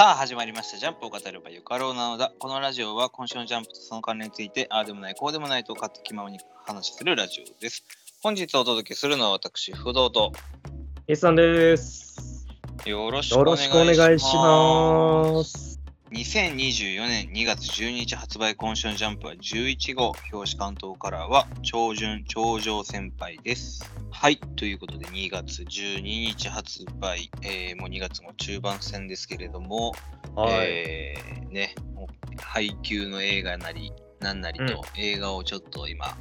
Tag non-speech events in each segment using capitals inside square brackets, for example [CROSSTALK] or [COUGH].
さあ始まりました。ジャンプを語ればよかろうなのだ。このラジオは今週のジャンプとその関連についてああでもないこうでもないと勝手気ままに話するラジオです。本日お届けするのは私不動と。イさんです。よろしくお願いします。2024年2月12日発売今週のジャンプは11号。表紙関東カラーは超順頂上先輩ですはいということで2月12日発売、えーもう2月も中盤戦ですけれどもはい。えーね、配給の映画なり、なんなりと、映画をちょっと今、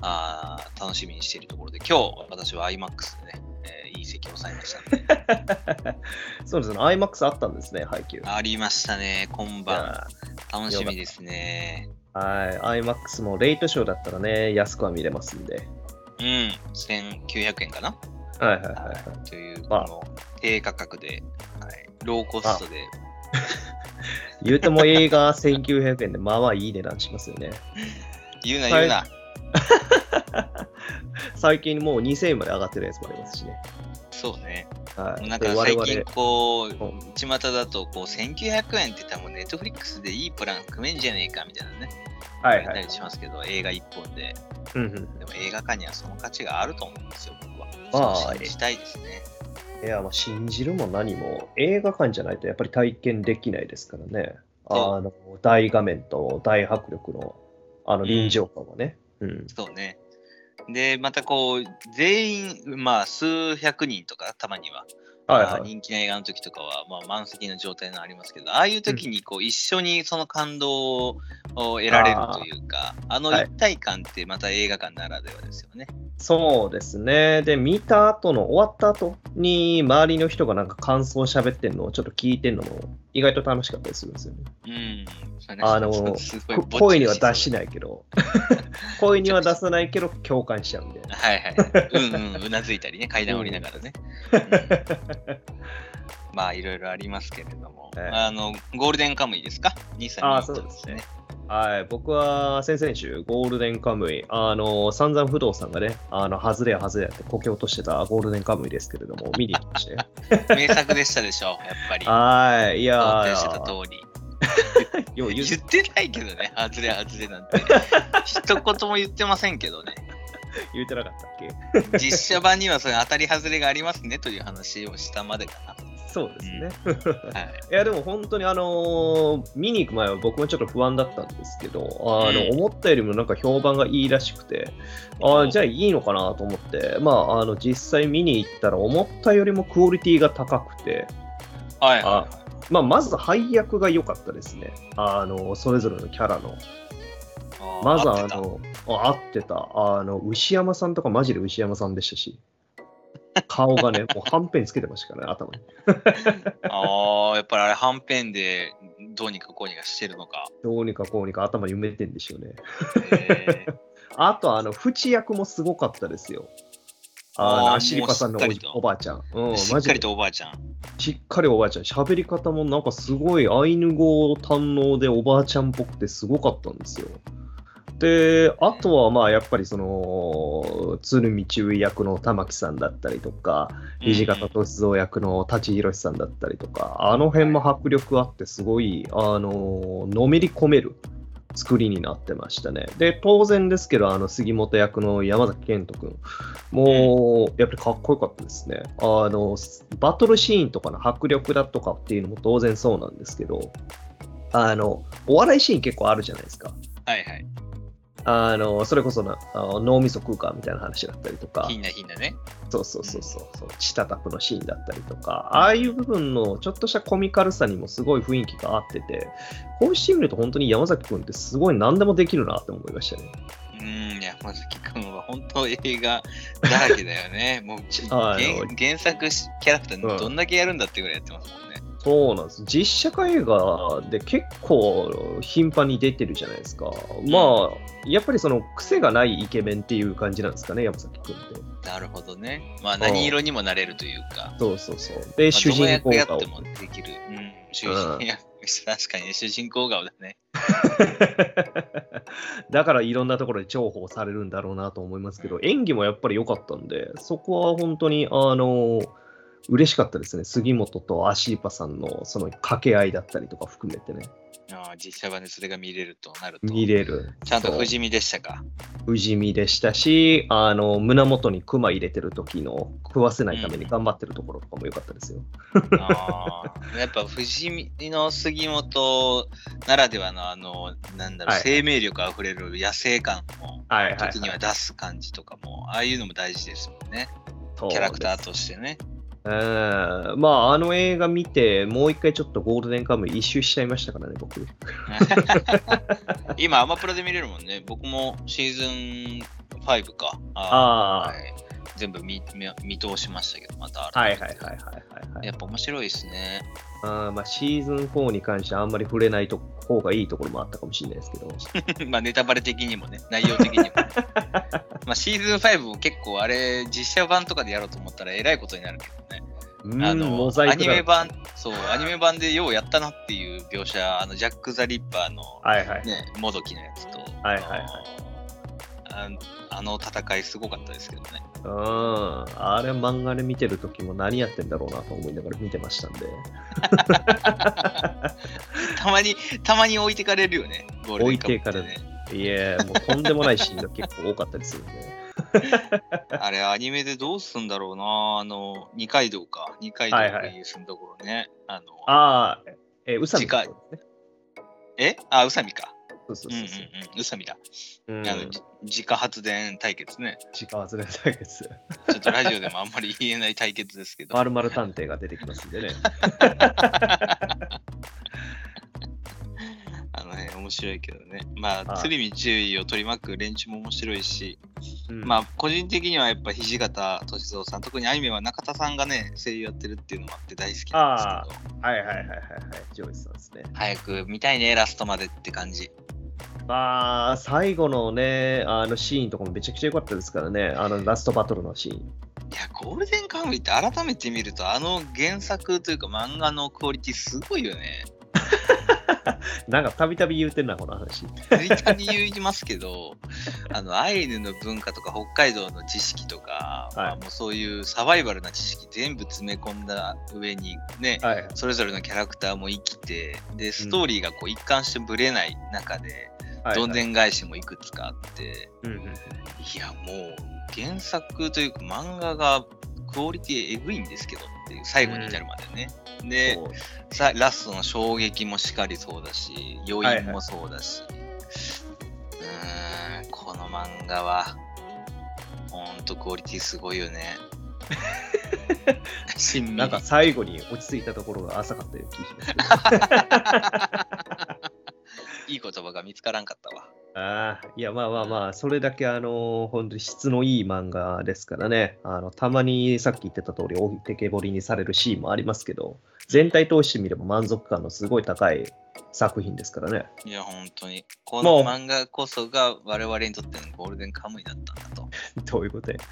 あー楽しみにしているところで、今日、私は IMAX でね、えーいい席を押さえましたね。[LAUGHS] そうですね。IMAX あったんですね、配給。ありましたね、今い晩。や楽しみですね。はい。IMAX もレイトショーだったらね、安くは見れますんで。うん、1900円かなはいはいはいはい。という、こまあの低価格で、はい、ローコストで、[LAUGHS] 言うても映画1900円で、まあまあいい値段しますよね。[LAUGHS] 言うな言うな。[LAUGHS] 最近もう2000円まで上がってるやつもありますしね。そうね。はい。なんかで最近こううん、巷だとこう1900円って言ったらもうネットフリックスでいいプラン組めんじゃねえかみたいなね、はいはいたり。しますけど、映画一本で。うんうん。でも映画館にはその価値があると思うんですよ、僕は。まあ信じたいですね。いや、まあ、信じるも何も映画館じゃないとやっぱり体験できないですからね。あの大画面と大迫力のあの臨場感はね。うん。そうね。で、またこう、全員、まあ、数百人とか、たまには、はいはい。まあ人気な映画の時とかは、まあ、満席の状態のありますけど、ああいう時にこう、一緒にその感動を得られるというか、あのはい一体感ってまた映画館ならではですよね。そうですね。で、見た後の、終わった後に、周りの人がなんか感想を喋ってんのをちょっと聞いてんのも、意外と楽しかったりするんですよね。うん。あの声には出しい。ないけど、声には出さないけど、共感しちゃうんで。はいはい。うんうん、うなずいたりね、階段降りながらね。うん [LAUGHS] [LAUGHS] まあ、いろいろありますけれども、ええあの、ゴールデンカムイですか ?2 歳ああ、そうですね。。はい、僕は先々週、ゴールデンカムイ、あの、散々不動産がね、あの、外れや外れやってこけ落としてたゴールデンカムイですけれども、見に行きましたよ。[LAUGHS] 名作でしたでしょ、やっぱり。はい、いや想定してたー、通り。[LAUGHS] 言ってないけどね、外れ外れなんて。一言も言ってませんけどね。[LAUGHS] 言ってなかったっけ？[LAUGHS] 実写版にはそれ当たり外れがありますねという話をしたまでかそうですね。な。[LAUGHS] はい。いやでも本当にあのー見に行く前は僕もちょっと不安だったんですけど、あのうん思ったよりもなんか評判がいいらしくて、あーじゃあいいのかなと思って、まあ、あの実際見に行ったら思ったよりもクオリティが高くて、はいはまあ、まず配役が良かったですね。あのそれぞれのキャラの。まずあの、あ合ってた。あの、牛山さんとかマジで牛山さんでしたし、顔がね、[LAUGHS] もうはんぺんつけてましたからね、頭に。[LAUGHS] ああ、やっぱりあれ、はんぺんでどうにかこうにかしてるのか。どうにかこうにか頭に埋めてんでしょうね。[LAUGHS] あと、あの、淵役もすごかったですよ。ああアシリカさんのおばあちゃん。うん、しっかり。とおばあちゃん。しっかりおばあちゃん。喋り方もなんかすごいアイヌ語堪能でおばあちゃんっぽくてすごかったんですよ。で、あとはまあやっぱりその、鶴見中役の玉木さんだったりとか、土方歳三役の舘ひろしさんだったりとか、あの辺も迫力あって、すごい、あののめり込める作りになってましたね。で、当然ですけど、あの杉本役の山崎賢人君、もう、やっぱりかっこよかったですね。あの、バトルシーンとかの迫力だとかっていうのも当然そうなんですけど、あの、お笑いシーン結構あるじゃないですか。はいはい。あの、それこそな、あの脳みそ空間みたいな話だったりとか。ひんなひんなね。そうそうそうそうそう、血叩くのシーンだったりとか、ああいう部分のちょっとしたコミカルさにもすごい雰囲気があってて、こうしてみると本当に山崎君ってすごい何でもできるなって思いましたね。うん、山崎君は本当映画だらけだよね。もう [LAUGHS] 原原作しキャラクターどんだけやるんだってぐらいやってますもんね。そうなんです。実写化映画で結構頻繁に出てるじゃないですか。まあ、やっぱりその癖がないイケメンっていう感じなんですかね、山崎君って。なるほどね。まあ何色にもなれるというか。そうそうそう。で、まあ主人公がどの役やってもできる。うん、主人うん [LAUGHS] 確かにね主人公顔だね。[LAUGHS] だからいろんなところで重宝されるんだろうなと思いますけど、演技もやっぱり良かったんで、そこは本当に、あの、嬉しかったですね。杉本とアシーパさんのその掛け合いだったりとか含めてね。あー実写版でそれが見れるとなると。見れる。ちゃんと不死身でしたか？不死身でしたし、あの、胸元にクマ入れてる時の食わせないために頑張ってるところとかも良かったですよ。あーやっぱ不死身の杉本ならではのあの、なんだろう、はい生命力あふれる野生感をはいはい、時には出す感じとかも、ああいうのも大事ですもんね。キキャラクターとしてね。えーまあ、あの映画見て、もう一回ちょっとゴールデンカムイ一周しちゃいましたからね、僕。[LAUGHS] 今、アマプラで見れるもんね。僕もシーズン5か。あーはい全部見見見通しましたけど、また。はいはいはいはいはい、はいやっぱ面白いですね。あーまあ、シーズン4に関してはあんまり触れないと方がいいところもあったかもしれないですけど。[LAUGHS] まあネタバレ的にもね、内容的にも、ね。[LAUGHS] まあシーズン5も結構あれ、実写版とかでやろうと思ったらえらいことになるけどね。うんあのアニメ版、そう、アニメ版でようやったなっていう描写、あのジャック・ザ・リッパーの、はいはい。ね、もどきのやつと、はいはいはいあのあの戦いすごかったですけどね。うん。あれ漫画で見てる時も何やってんだろうなと思いながら見てましたんで。[LAUGHS] たまに、たまに置いてかれるよね、ゴールデンカップって置いね。いや、もうとんでもないシーンが結構多かったですよね。[LAUGHS] あれ、アニメでどうすんだろうな、あの、二階堂か、二階堂はいはいっていう住んだところね。あのああ、え、うさみ次回ですね。え？あ、宇佐美か。そうそううんうんそううんそう。宇佐美だ。うんあのじ自家発電対決ね。時間忘れ対決。ちょっとラジオでもあんまり言えない対決ですけど。まるまる探偵が出てきますんでね。[LAUGHS] あのね、面白いけどね。まあ、はい鶴見注意を取り巻く連中も面白いし、うんまあ、個人的にはやっぱ土方歳三さん、特にアニメは中田さんがね、声優やってるっていうのもあって大好きなんですけど、はいはいはいはいはい。ジョイスさんですね。早く見たいね、ラストまでって感じ。まあ、最後のね、あのシーンとかもめちゃくちゃ良かったですからね。あのラストバトルのシーン。いや、ゴールデンカムイって改めて見ると、あの原作というか漫画のクオリティすごいよね。[LAUGHS] なんかたびたび言うてんな、この話。たびたび言いますけど、[LAUGHS] あの、アイヌの文化とか北海道の知識とか、まあもうそういうサバイバルな知識全部詰め込んだ上にね、はい。それぞれのキャラクターも生きて、で、ストーリーがこう一貫してぶれない中で、はいどんでん返しもいくつかあって、うんうんいや、もう原作というか漫画がクオリティえぐいんですけどっていう、最後に至るまでね。でそうさ、ラストの衝撃もしかりそうだし、余韻もそうだし、うーん、この漫画は、ほんとクオリティすごいよね。[LAUGHS] なんか最後に落ち着いたところが浅かったような気がします。[LAUGHS] いい言葉が見つからんかったわ。ああ、いや、まあまあまあ、それだけ、あの、本当に質のいい漫画ですからね。あの、たまにさっき言ってた通り、置いてけぼりにされるシーンもありますけど、全体通してみれば満足感のすごい高い作品ですからね。いや、本当に。この漫画こそが我々にとってのゴールデンカムイだったんだと。[LAUGHS] どういうことや [LAUGHS]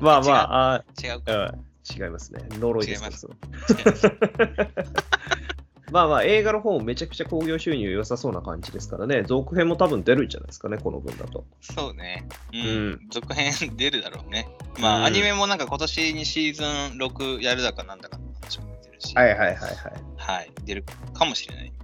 まあまあ、あ違うか。うん違いますね。呪いです違います [LAUGHS] まあまあ、映画の方もめちゃくちゃ興行収入良さそうな感じですからね、続編も多分出るんじゃないですかね、この分だと。そうね。うん。うん続編出るだろうね。まあ、うんアニメもなんか今年にシーズン6やるだかなんだかの話も出てるし、はいはいはいはい。はい出るかもしれないんで、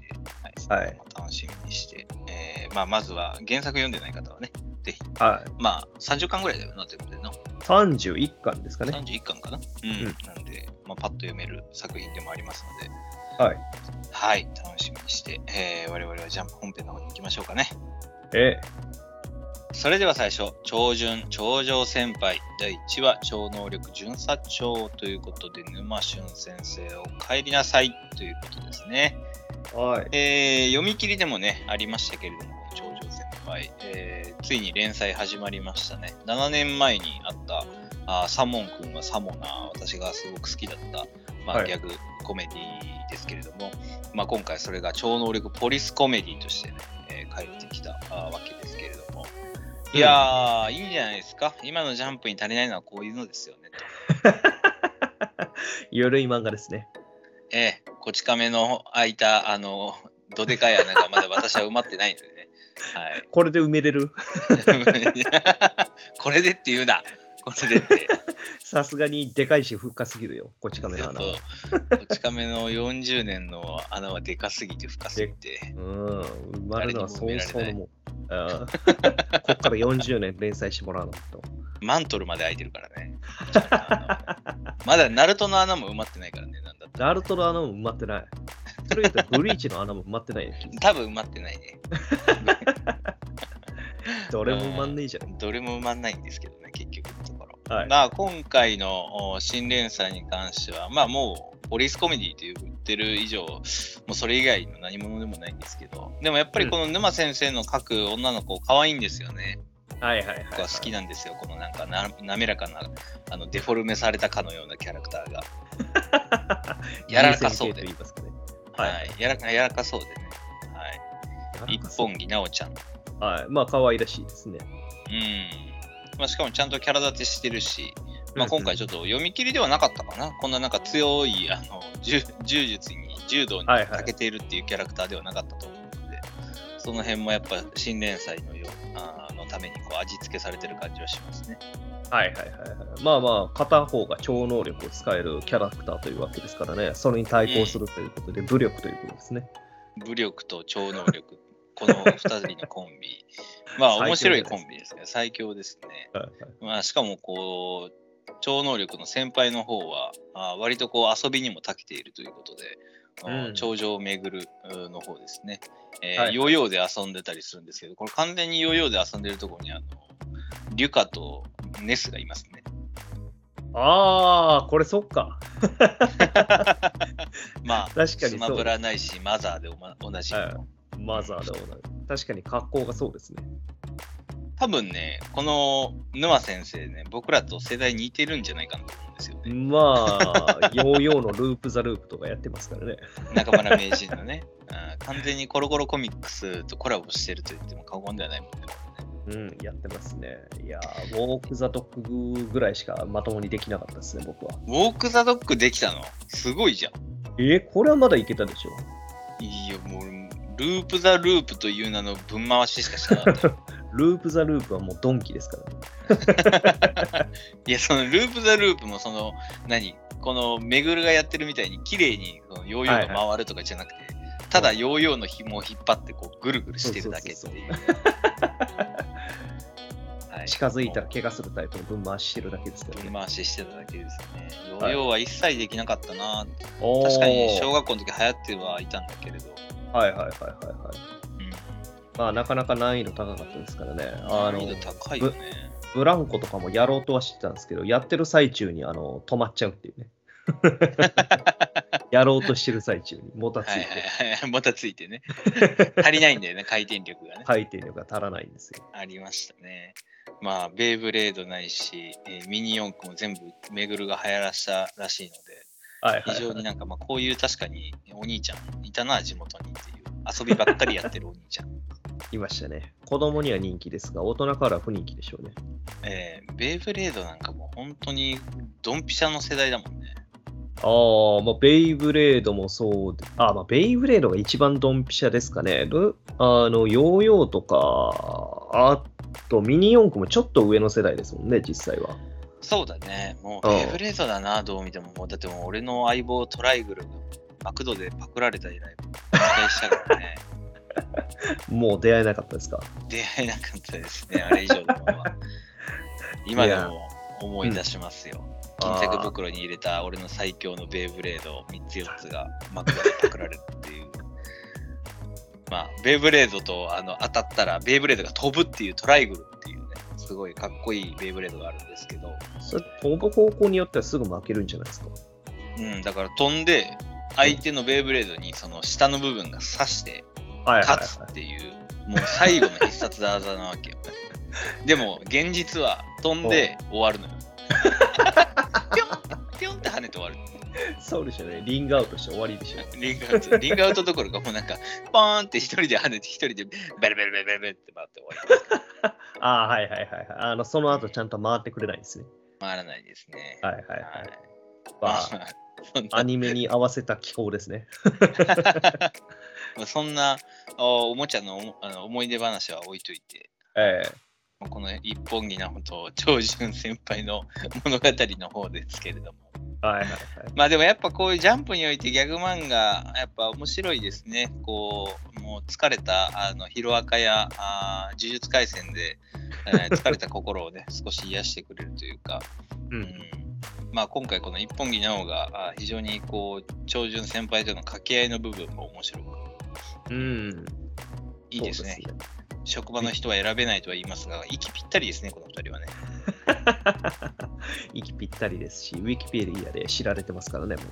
はい。はいまあ楽しみにして、えーまあ、まずは原作読んでない方はね、ぜひ、はい、まあ、30巻ぐらいだよな、全部での。31巻ですかね。31巻かな？うん。うんなんで、まあ、パッと読める作品でもありますので、はい。はい、楽しみにして、えー我々はジャンプ本編の方に行きましょうかね。えそれでは最初、超順超常先輩第1話超能力巡査長ということで沼俊先生お帰りなさいということですね。はい。えー読み切りでもね、ありましたけれども、超常先輩、えーついに連載始まりましたね。7年前にあった、あーサモン君はサモナー、私がすごく好きだった、まあはいギャグコメディですけれども、まあ、今回それが超能力ポリスコメディとしてね、えー帰ってきたわけですけれども。いやー、いいんじゃないですか。今のジャンプに足りないのはこういうのですよね。ゆるい漫画ですね。ええこち亀の開いた、あの、どでかい穴がまだ私は埋まってないのでね。はい。[LAUGHS] これで埋めれる？[LAUGHS] [LAUGHS] これでって言うな。これでって。[LAUGHS] さすがにでかいし深すぎるよ、こち亀ちょっの穴こち亀の40年の穴はでかすぎて深すぎて。うん、生まれるのはそうそうのもこっから40年連載してもらわないと。マントルまで開いてるからね。まだナルトの穴も埋まってないからね、なんだったらナルトの穴も埋まってない。それ言うとブリーチの穴も埋まってないよ。[LAUGHS] 多分埋まってないね。[LAUGHS] どれも埋まんねえじゃん。どれも埋まんないんですけどね、結局のところ。はい。まあ、今回のお新連載に関しては、まあもう、ポリスコメディと言ってる以上、もうそれ以外の何者でもないんですけど、でもやっぱりこの沼先生の描く女の子、可愛いんですよね。はいはいはい、はい。僕は好きなんですよ、このなんかな滑らかな、あのデフォルメされたかのようなキャラクターが。[LAUGHS] 柔らかそうで優先系と言い。ははいい、柔らか柔らかそうでね。はい、一本木直ちゃん。はい。まあ、可愛らしいですね。うん。まあ、しかもちゃんとキャラ立てしてるし、まあ、今回ちょっっと読み切りではなかったかな。こんななんか強いあの [LAUGHS] 柔柔術に柔道にはいはい長けているっていうキャラクターではなかったと思うので、その辺もやっぱ新連載のよあのためにこう味付けされてる感じはしますね。と。はいはいはいはい。まあまあ、片方が超能力を使えるキャラクターというわけですからね。それに対抗するということで、武力ということですね。武力と超能力、この2人のコンビ。まあ面白いコンビですね。最強ですね。はいはい。まあ、しかもこう超能力の先輩の方はあ割とこう遊びにも長けているということで、うん。頂上を巡るうの方ですね、えーはいヨーヨーで遊んでたりするんですけどこれ完全にヨーヨーで遊んでるところにあのリュカとネスがいますね。ああ、これそっか。[LAUGHS] まあ確かにスマブラないしマザーでお,、ま、同じはいマザーでもない。確かに格好がそうですね。多分ねこの沼先生ね僕らと世代似てるんじゃないかなと思うんですよねまあ、ヨーヨーのループザループとかやってますからね。中村名人のね、うん完全にコロコロコミックスとコラボしてると言っても過言ではないもんね。うん、やってますね。いやー、ウォークザドッグぐらいしかまともにできなかったですね、僕は。ウォーク・ザ・ドッグできたの？すごいじゃん。えーこれはまだいけたでしょ？いいよ、もう、ループ・ザ・ループという名の分回ししかしてなかったよ。[LAUGHS] ループザループはもうドンキですからね。[LAUGHS] いや、そのループ・ザ・ループも、その、何？このめぐるがやってるみたいに綺麗にそのヨーヨーが回るとかじゃなくて、ただヨーヨーの紐を引っ張ってこうぐるぐるしてるだけっていう。はい近づいたら怪我するタイプの分回ししてるだけですからね。分回ししてただけですね。ヨーヨーは一切できなかったな。おー確かに小学校の時流行ってはいたんだけれど。はいはいはいはいはい。うん。まあなかなか難易度高かったですからね。あの難易度高いよね。ブランコとかもやろうとはしてたんですけど、やってる最中にあの止まっちゃうっていうね。[LAUGHS] やろうとしてる最中にもたつはいいて、はいはい。[LAUGHS] もたついてね。足りないんだよね、[LAUGHS] 回転力がね。回転力が足らないんですよ。ありましたね。まあ、ベイブレードないし、えーミニ四駆も全部めぐるが流行らしたらしいので、はいはい、はい。非常になんかまあこういう確かにお兄ちゃんいたな、地元にっていう。遊びばっかりやってるお兄ちゃん。[LAUGHS] いましたね。子供には人気ですが、大人からは不人気でしょうね。えーベイブレードなんかもう本当にドンピシャの世代だもんね。ああ、まあ、ベイブレードもそうで、あまあ、ベイブレードが一番ドンピシャですかね。ルあの、ヨーヨーとか、あと、ミニ四駆もちょっと上の世代ですもんね、実際は。そうだね。もううんベイブレードだな、どう見ても。もうだってもう俺の相棒トライグルがマクドでパクられた以来、期待したからね。[LAUGHS] もう出会えなかったですか？出会えなかったですね、あれ以上のものは。今でも思い出しますよ。金着袋に入れた俺の最強のベイブレード3つ4つがマクドでパクられるっていう。まあ、ベイブレードとあの当たったらベイブレードが飛ぶっていうトライグルすごいかっこいいベイブレードがあるんですけど、それ飛ぶ方向によってはすぐ負けるんじゃないですか。うん、だから飛んで、相手のベイブレードにその下の部分が刺してはい勝つっていう、もう最後の必殺技なわけよ。[LAUGHS] でも、現実は飛んで終わるのよ。ぴょんぴょんって跳ねて終わる。そうでしょうね。リングアウトして終わりでしょ。リングアウト、リングアウトどころかもうなんか、ポーンって一人で跳ねて、一人でベルベルベルベルベルって回って終わり。[LAUGHS] ああ、はいはいはいはい。あの、その後ちゃんと回ってくれないんですね。回らないですね。はいはいはい。はい。ままあ、アニメに合わせた気候ですね。[LAUGHS] まあそんなおおもちゃのあの思い出話は置いといて、ええこの一本木直と長順先輩の物語の方ですけれども。はいはいはい。まあでもやっぱこういうジャンプにおいてギャグ漫画、やっぱ面白いですね。こう、もう疲れた、あの、ヒロアカや、あー呪術廻戦で、えー [LAUGHS] 疲れた心をね、少し癒してくれるというか、う。うんんまあ今回この一本木直があー非常にこう、長順先輩との掛け合いの部分も面白く、うん。いいですね。職場の人は選べないとは言いますが、息ぴったりですね、この二人はね。[LAUGHS] 息ぴったりですし、ウィキペディアで知られてますからね、もう。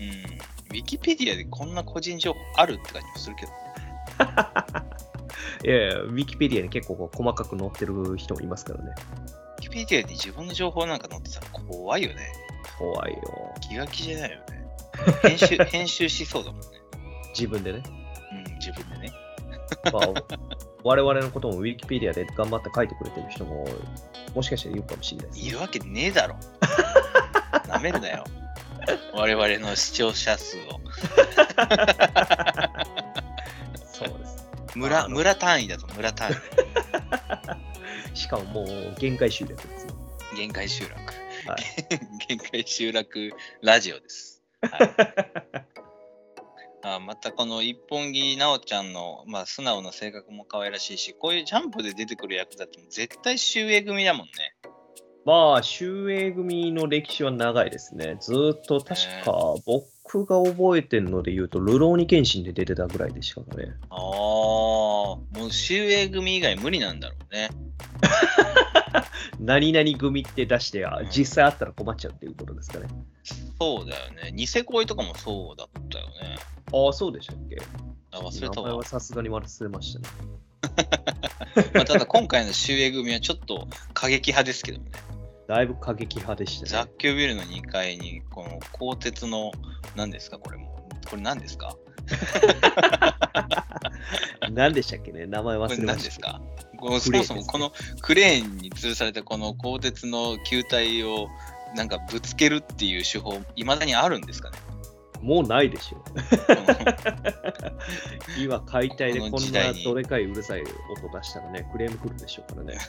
うん。ウィキペディアでこんな個人情報あるって感じもするけど。[LAUGHS] いやいや、ウィキペディアに結構細かく載ってる人もいますからね。ウィキペディアに自分の情報なんか載ってたら怖いよね。怖いよ。気が気じゃないよね。編集、[LAUGHS] 編集しそうだもんね。自分でね。うん、自分でね。まあ、我々のこともウィキペディアで頑張って書いてくれてる人も、もしかしたらいるかもしれないです、ね。いるわけねえだろ。[LAUGHS] なめるなよ。我々の視聴者数を。そうです。村、村単位だと、村単位。[LAUGHS] しかももう限界集落ですよ。限界集落。はい [LAUGHS] 限界集落ラジオです。はい、あまたこの一本木奈緒ちゃんの、まあ、素直な性格も可愛らしいし、こういうジャンプで出てくる役だって絶対秀英組だもんね。まあ、秀英組の歴史は長いですね。ずーっと確か、僕が覚えてるので言うと、ルローニケンシンで出てたぐらいでしたからね。ああ、もう秀英組以外無理なんだろうね。何々組って出して、あうん実際あったら困っちゃうっていうことですかね。そうだよね。ニセ恋とかもそうだったよね。ああ、そうでしたっけ？あ忘れたわ名前は。さすがに忘れましたね。[LAUGHS] まあ、ただ今回の秀英組はちょっと過激派ですけどもね。だいぶ過激派でした雑ね。居ビルの2階に、この鋼鉄の、何ですか、これも。これ何ですか？[LAUGHS] 何でしたっけね？名前忘これれました。何ですか？このそもクレーンですね。そもこのクレーンに吊るされたこの鋼鉄の球体をなんかぶつけるっていう手法、いまだにあるんですかね？もうないでしょ。こ [LAUGHS] 今、解体でこんなどでかいうるさい音出したらね、クレーム来るでしょうからね。の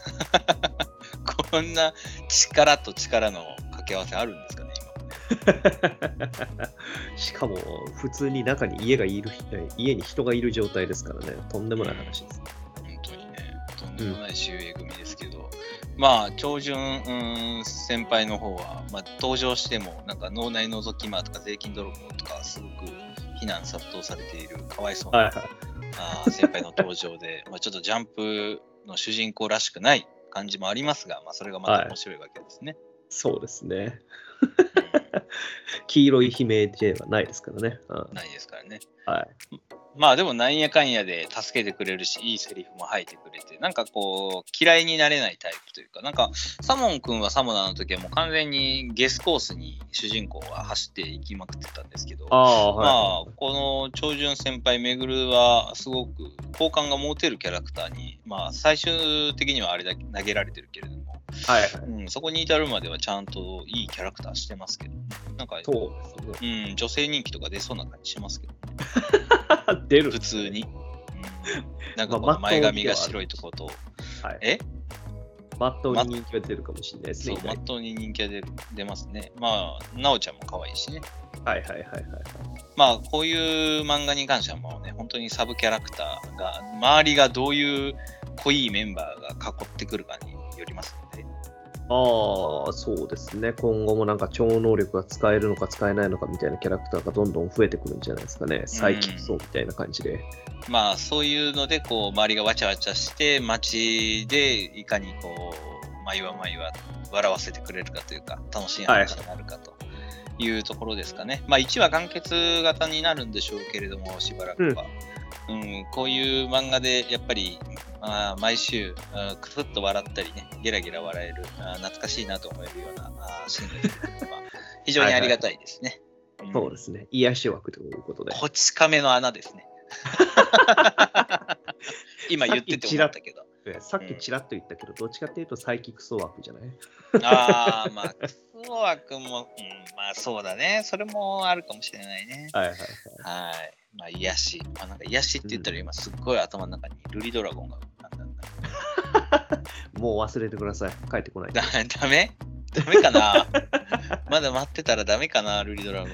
[LAUGHS] こんな力と力の掛け合わせあるんですかね、[LAUGHS] しかも、普通に中に家がいる、家に人がいる状態ですからね、とんでもない話です。今。本当にね、とんでもない収益組ですけど、まあ、長順うん先輩の方は、まあ、登場しても、なんか脳内覗き魔とか税金泥棒とか、すごく非難殺到されている、かわいそうなはいはい。あー先輩の登場で、[LAUGHS] まあ、ちょっとジャンプの主人公らしくない感じもありますが、まあ、それがまた面白いわけですね。そうですね。[LAUGHS] 黄色い悲鳴ではないですからね。うんないですからね。はい。まあでもなんやかんやで助けてくれるし、いいセリフも吐いてくれて、なんかこう、嫌いになれないタイプというか、なんか、サモン君はサモナーの時はもう完全にゲスコースに主人公は走っていきまくってたんですけど、ああ、はい。まあ、この長順先輩、めぐるはすごく好感が持てるキャラクターに、まあ、最終的にはあれだけ投げられてるけれども、はいはい。うん、そこに至るまではちゃんといいキャラクターしてますけど、なんか、そう。うん、女性人気とか出そうな感じしますけど、[LAUGHS] 出る。普通に。うん、なんかこまあの前髪が白いとこと、はい。え？まっとうに人気が出るかもしれないですね。、まっとうに人気が出る出ますね。まあ、なおちゃんも可愛いしね。はいはいはいはい。まあ、こういう漫画に関してはもうね、本当にサブキャラクターが、周りがどういう濃いメンバーが囲ってくるかによりますので、ああ、そうですね。今後もなんか超能力が使えるのか使えないのかみたいなキャラクターがどんどん増えてくるんじゃないですかね。サイキック層みたいな感じで。まあ、そういうので、こう、周りがわちゃわちゃして、街でいかにこう、毎は毎は笑わせてくれるかというか、楽しい話になるかというところですかね。まあ、1話完結型になるんでしょうけれども、しばらくは。うん、こういう漫画でやっぱり、まあ、毎週、あくすっと笑ったりね、ゲラゲラ笑える、あ懐かしいなと思えるようなあシーンは、[LAUGHS] 非常にありがたいですね。んそうですね。癒し枠ということで。こち亀の穴ですね。[LAUGHS] 今言ってて思ったけど。えさっきちらっと言ったけど、どっちかっていうとサイキック層枠じゃない？ああ、まあ、クソ枠も、うん、まあそうだね。それもあるかもしれないね。はいはいはい。はい。まあ、癒し。まあ、なんか癒しって言ったら今すっごい頭の中にルリドラゴンが浮かんだんだ。もう忘れてください。帰ってこない。[LAUGHS] だダメ？ダメかな？[LAUGHS] まだ待ってたらダメかな、ルリドラゴン。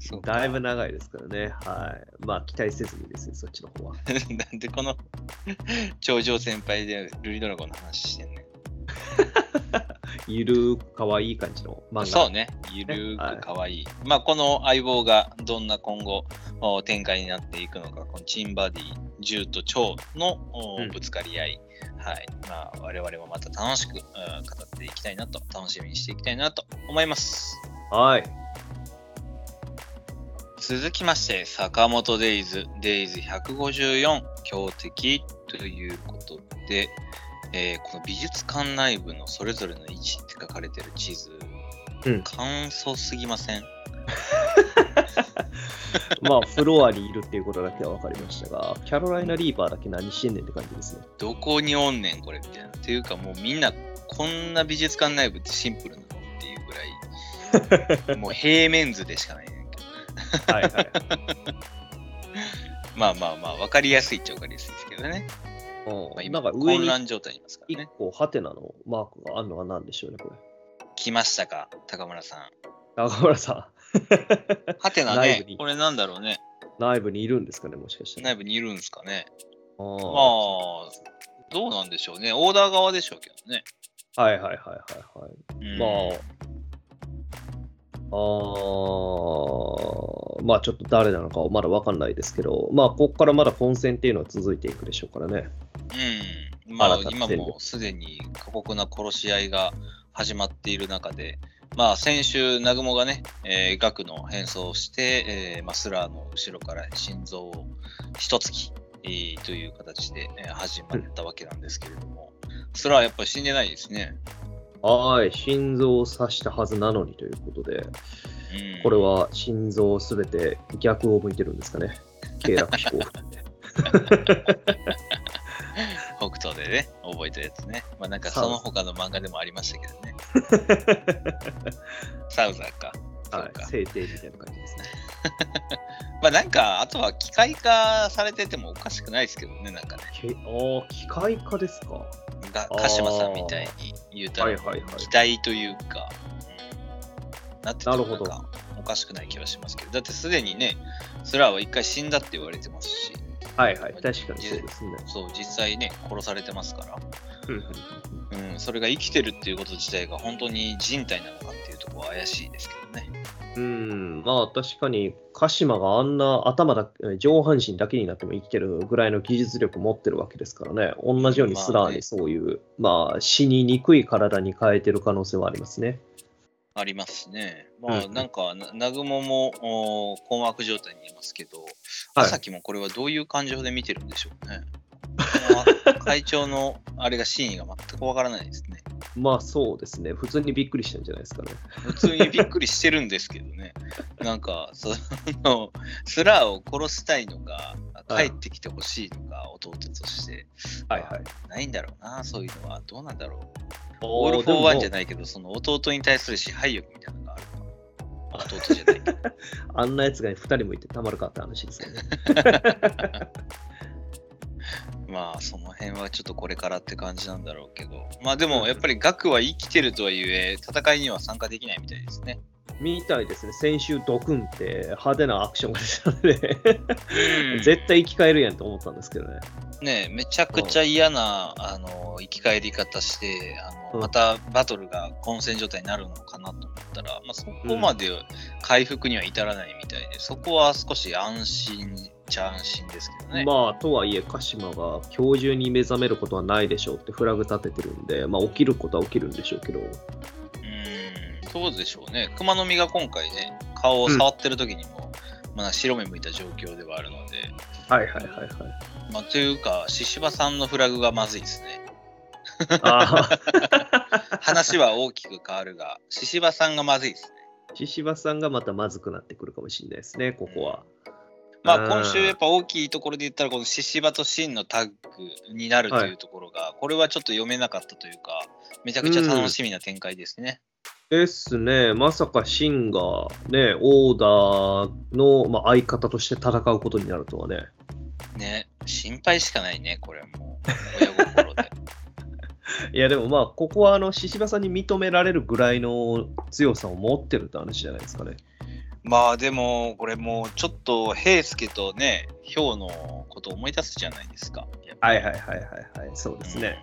そうかだいぶ長いですからね。はい。まあ、期待せずにですね、そっちの方は。[LAUGHS] なんでこの頂上先輩でルリドラゴンの話してんねゆるーく可愛い感じの漫画。ん。そうね。ゆるーくかわいい。まあ、この相棒がどんな今後お展開になっていくのか、このチンバディ、銃と蝶のぶつかり合い。はい。まあ、我々もまた楽しくうん語っていきたいなと、楽しみにしていきたいなと思います。はい。続きまして、坂本デイズ、デイズ154、強敵ということで、えーこの美術館内部のそれぞれの位置って書かれてる地図、うん簡素すぎません？[LAUGHS] まあ、フロアにいるっていうことだけは分かりましたが、キャロライナ・リーパーだけ何してんねんって感じですね。どこにおんねん、これみたいな。っていうか、もうみんな、こんな美術館内部ってシンプルなのっていうぐらい、[LAUGHS] もう平面図でしかないねんけど。はいはい。[LAUGHS] まあまあまあ、わかりやすいっちゃわかりやすいですけどね。まあ、うん、今、なんか上に混乱状態にいますから一ね。個ハテナのマークがあるのは何でしょうね、これ。来ましたか、高村さん。中村さはてな内部に、ねこれなんだろうね。ん、内部にいるんですかね、もしかして。内部にいるんですかね。あまあー、どうなんでしょうね。オーダー側でしょうけどね。はいはいはいはいはい。うんまあ、あーまあちょっと誰なのかはまだ分かんないですけど、まあここからまだ混戦っていうのは続いていくでしょうからね。うん。まあ今もすでに過酷な殺し合いが始まっている中で、まあ先週、南雲がね、えー、額の変装をして、えーまあ、スラーの後ろから心臓を一突き、えーという形で、えー始まったわけなんですけれども、スラーはやっぱり死んでないですね。はい、心臓を刺したはずなのにということで、うん、これは心臓すべて逆を向いてるんですかね。経絡飛行。北斗でね、覚えたやつね。まあなんかその他の漫画でもありましたけどね。[LAUGHS] サウザーか。はいか、。聖帝みたいな感じですね。[LAUGHS] まあなんか、あとは機械化されててもおかしくないですけどね、なんかね。けああ、機械化ですか？が鹿島さんみたいに言うたら、期待というか、うん、なっててもなるほどんかおかしくない気はしますけど、だってすでにね、スラーは一回死んだって言われてますし、はいはい、確かにそうですね。そう、実際ね、殺されてますから。うんそれが生きてるっていうこと自体が本当に人体なのかってところは怪しいですけどね。うん、まあ確かに鹿島があんな頭だ上半身だけになっても生きてるぐらいの技術力持ってるわけですからね、同じようにスラーにそういう、まあ、死ににくい体に変えてる可能性はありますね。ありますね。まあ、うんなんか、な南雲も困惑状態にいますけど、はい朝木もこれはどういう感情で見てるんでしょうね。会長のあれが真意が全くわからないですね。まあそうですね、普通にびっくりしたんじゃないですかね。普通にびっくりしてるんですけどね。[LAUGHS] なんか、その、スラーを殺したいのか、帰ってきてほしいのか、弟として。はいはい。ないんだろうな、そういうのは。どうなんだろう。オオール・フォー・ワンじゃいないけど、その弟に対する支配欲みたいなのがあるのかな。弟じゃないけど。[LAUGHS] あんなやつが2人もいてたまるかって話ですよね。[LAUGHS] まあ、その辺はちょっとこれからって感じなんだろうけど。まあでも、やっぱりガクは生きてるとはいえ、戦いには参加できないみたいですね。みたいですね、先週ドクンって派手なアクションが出たので、絶対生き返るやんと思ったんですけどね。ねめちゃくちゃ嫌な、あの、生き返り方して、あの、うんまたバトルが混戦状態になるのかなと思ったら、まあそこまで回復には至らないみたいで、そこは少し安心っちゃ安心ですけどね。まあ、とはいえ、鹿島が今日中に目覚めることはないでしょうってフラグ立ててるんで、まあ、起きることは起きるんでしょうけど、うーん、そうでしょうね。熊の実が今回ね、顔を触ってる時にも、まあ白目向いた状況ではあるので、はいはいはいはい。まあ、というか、獅子場さんのフラグがまずいですね。あ話は大きく変わるが、獅子場さんがまずいですね。あ、獅子場さんがまたまずくなってくるかもしれないですね、ここは。まあ、うん今週やっぱ大きいところで言ったら、この獅子場と真のタッグになるというところが、これはちょっと読めなかったというか、めちゃくちゃ楽しみな展開ですね。ですね、まさかシンがね、オーダーの、まあ、相方として戦うことになるとはね。ね、心配しかないね、これはもう、親心で。い [LAUGHS] いやでもまあ、ここはあの、獅子場さんに認められるぐらいの強さを持ってるって話じゃないですかね。まあでも、これもうちょっと平介とね、ヒョウのことを思い出すじゃないですか。はいはいはいはいはい、そうですね。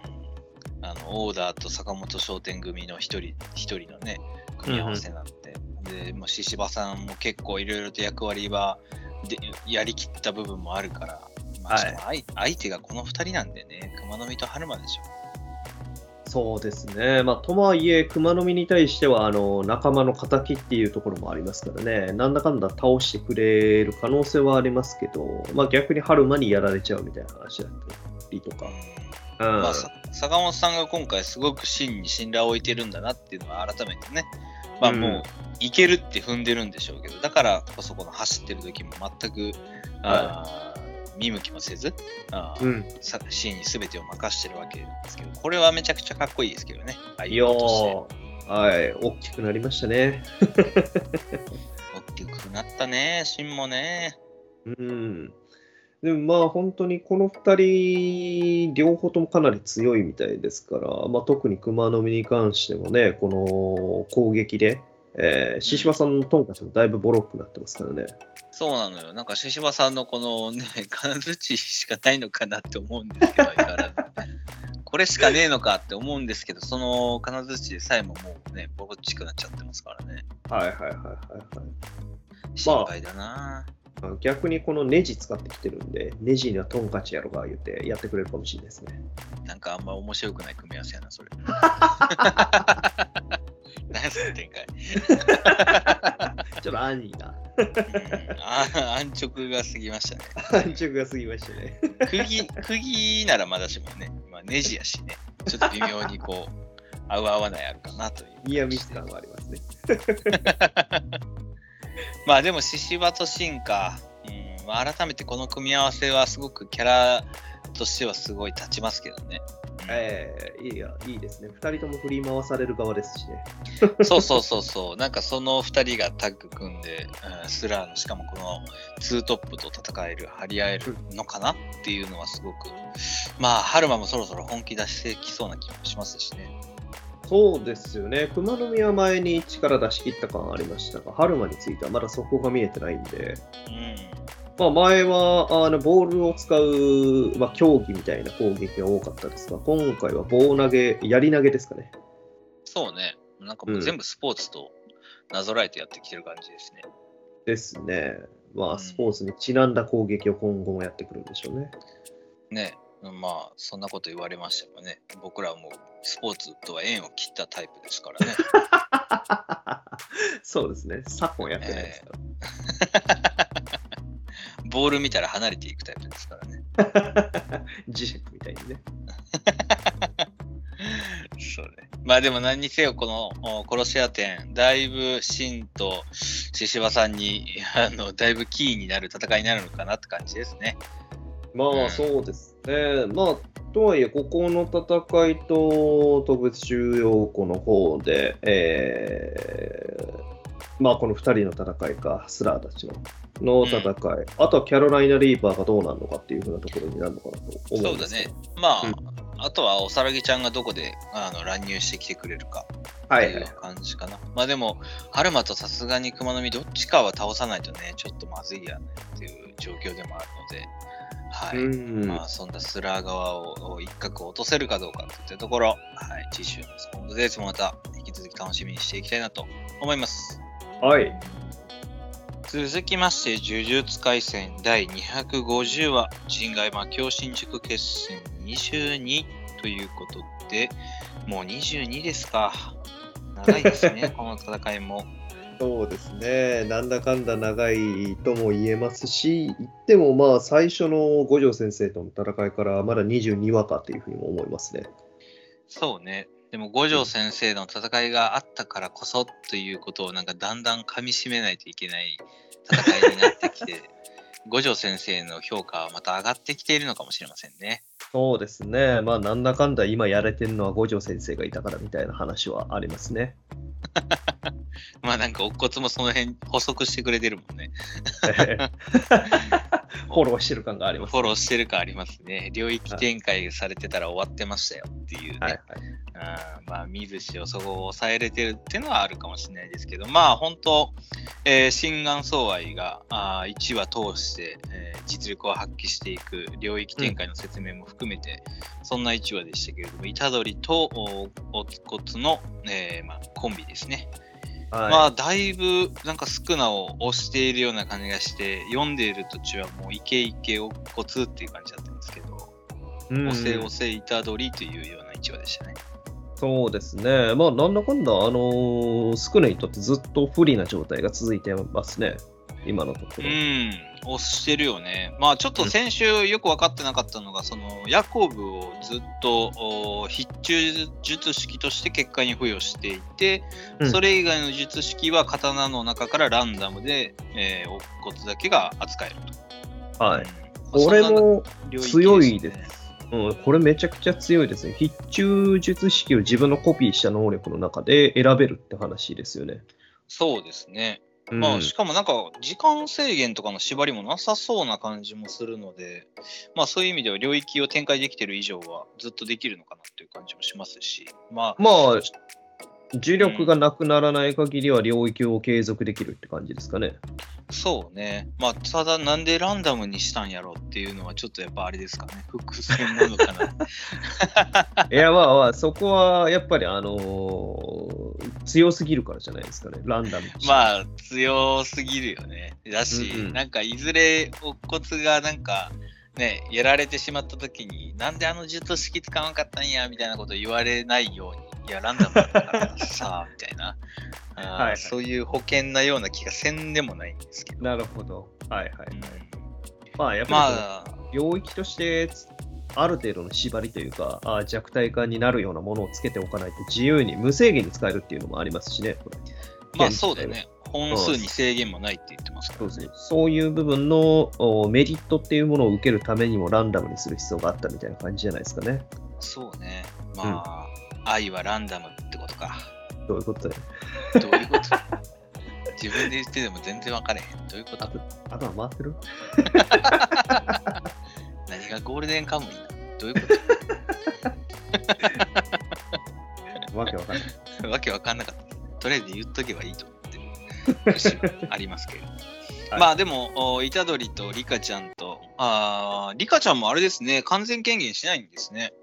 あのオーダーと坂本商店組の一人一人のね、組み合わせなんて。で、まあ、獅子場さんも結構いろいろと役割はでやりきった部分もあるから、まあ、しかも相相手がこの二人なんでね、熊野美と春馬でしょ。そうですね。まあ、とはいえ、熊の実に対しては、あの、仲間の敵っていうところもありますからね、なんだかんだ倒してくれる可能性はありますけど、まあ、逆に春馬にやられちゃうみたいな話だったりとか。うん。まあ、さ坂本さんが今回すごく真に信頼を置いてるんだなっていうのは改めてね、まあうん。もういけるって踏んでるんでしょうけど、だからこそこの走ってる時も全く、あー見向きもせず、うん。さ真に全てを任してるわけですけど、これはめちゃくちゃかっこいいですけどね。あいやはい、大きくなりましたね。[LAUGHS] 大きくなったね、真もね。うん。でもまあ本当にこの2人、両方ともかなり強いみたいですから、まあ、特に熊の実に関してもね、この攻撃で、えー、獅子場さんのトンカチもだいぶボロックになってますからね。そうなのよ。なんか、獅子場さんのこのね、[LAUGHS] 金槌しかないのかなって思うんですけど、相変わらずこれしかねえのかって思うんですけど、その金槌でさえももうね、ボロっちくなっちゃってますからね。はいはいはいはい、はい。心配だな、あ逆にこのネジ使ってきてるんで、ネジにはトンカチやろが言ってやってくれるかもしれないですね。なんかあんま面白くない組み合わせやな、それ。[LAUGHS] 何その展開。ちょっと安易な。安直が過ぎましたね。安直が過ぎましたね。釘、釘ならまだしもね、まあ、ネジやしね、ちょっと微妙にこう、[LAUGHS] 合う合わないあるかなという。ニアミス感はありますね。[LAUGHS] [LAUGHS] まあでも、獅子場と進化、うんまあ、改めてこの組み合わせはすごくキャラとしてはすごい立ちますけどね。うんええいいや、いいですね。二人とも振り回される側ですしね。[LAUGHS] そうそうそうそう、なんかその2人がタッグ組んで、うんスラーの、しかもこのツートップと戦える、張り合えるのかなっていうのはすごく、まあ、春馬もそろそろ本気出してきそうな気もしますしね。そうですよね。熊の実は前に力出し切った感ありましたが、春馬についてはまだそこが見えてないんで、うん。まあ、前はあのボールを使う、まあ、競技みたいな攻撃が多かったですが、今回は棒投げ、槍投げですかね。そうね。なんかもう全部スポーツとなぞらえてやってきてる感じですね。ですね。まあ、うんスポーツにちなんだ攻撃を今後もやってくるんでしょうね。ね。まあ、そんなこと言われましたよね。僕らはもうスポーツとは縁を切ったタイプですからね。[LAUGHS] そうですね。昨今やってないですから。[LAUGHS] ボール見たら離れていくタイプですからね。[LAUGHS] 磁石みたいにね。そうね。まあでも何にせよ、このお殺し屋店、だいぶシンと獅子場さんに、あの、だいぶキーになる戦いになるのかなって感じですね。まうんあそうですね。まあとはいえ、ここの戦いと特別重要庫の方で、えーまあこの2人の戦いか、スラーたちのの戦い、あとはキャロライナ・リーパーがどうなるのかっていうふうなところになるのかなと思そううんだね。まあ、うんあとはおさらぎちゃんがどこであの乱入してきてくれるかっていうはいはい。感じかな。まあでも、春馬とさすがに熊の実どっちかは倒さないとね、ちょっとまずいやねっていう状況でもあるので、はい。うんまあ、そんなスラー側を一角落とせるかどうかといったところ、はい、次週のスポンドデーツもまた引き続き楽しみにしていきたいなと思います。はい。続きまして、呪術廻戦第250話、人外魔境新宿決戦22ということで、もう22ですか。長いですね、[LAUGHS] この戦いも。そうですね。なんだかんだ長いとも言えますし、言ってもまあ最初の五条先生との戦いからまだ22話かっていうふうにも思いますね。そうね。でも五条先生の戦いがあったからこそということをなんかだんだん噛み締めないといけない戦いになってきて、[LAUGHS] 五条先生の評価はまた上がってきているのかもしれませんね。そうですね。まあなんだかんだ今やれてるのは五条先生がいたからみたいな話はありますね。[LAUGHS] まあなんかお骨もその辺補足してくれてるもんね。[LAUGHS] [LAUGHS] フォローしてる感があります。フォローしてる感ありますね。領域展開されてたら終わってましたよっていうね。はいはい。うんまあ、見ずしをそこを抑えれてるっていうのはあるかもしれないですけど、まあ、本当、えー、心眼相愛があ1話通して、えー実力を発揮していく領域展開の説明も含めて、そんな1話でしたけれども、虎杖とおおつこつの、えーまあ、コンビですね。はいまあ、だいぶなんかスクナを押しているような感じがして、読んでいる途中はもうイケイケおっこつっていう感じだったんですけど、うん押せ押せ虎杖というような1話でしたね。そうですね。まあ、なんだかんだ、あのースクネにとってずっと不利な状態が続いてますね。今のとこうろ。ん、押してるよね。まあちょっと先週よく分かってなかったのが、そのヤコブをずっとお必中術式として結果に付与していて、うんそれ以外の術式は刀の中からランダムで、えー、乙骨だけが扱えると。はい。うんこれも強いですね。うん、これめちゃくちゃ強いですね。必中術式を自分のコピーした能力の中で選べるって話ですよね。そうですね。うん。まあ、しかもなんか、時間制限とかの縛りもなさそうな感じもするので、まあそういう意味では領域を展開できてる以上はずっとできるのかなっていう感じもしますし、まあ、まあ、重力がなくならない限りは領域を継続できるって感じですかね。そうね。まあ、ただなんでランダムにしたんやろうっていうのはちょっとやっぱあれですかね。伏線なのかな。[LAUGHS] いや、まあまあ、そこはやっぱり、あのー強すぎるからじゃないですかね、ランダムまあ、強すぎるよね。だし、うんうんなんかいずれ乙骨がなんか、ね、やられてしまった時に、なんであの術式使わんかったんや、みたいなこと言われないように、いや、ランダムだったからさ、[LAUGHS] みたいな。はいはいそういう保険なような気がせんでもないんですけど。なるほど。はいはい。うんまあ、やっぱまり、あ、領域として、ある程度の縛りというか、あ弱体化になるようなものをつけておかないと自由に無制限に使えるっていうのもありますしね。まあそうだね。本数に制限もないって言ってますそうですね。。そういう部分のおメリットっていうものを受けるためにもランダムにする必要があったみたいな感じじゃないですかね。そうね。まあ、愛はランダムってことか。どういうこと？で。どういうこと？[LAUGHS] 自分で言ってても全然分かれへん。どういうこと？あとは回ってる？[LAUGHS] 何がゴールデンカムイなどういうこ [LAUGHS] わけわかんない。とわけ分かんなかった。とりあえず言っとけばいいと思ってる節はありますけど。はいまあでも、お虎杖とリカちゃんと、あーリカちゃんもあれですね、完全権限しないんですね。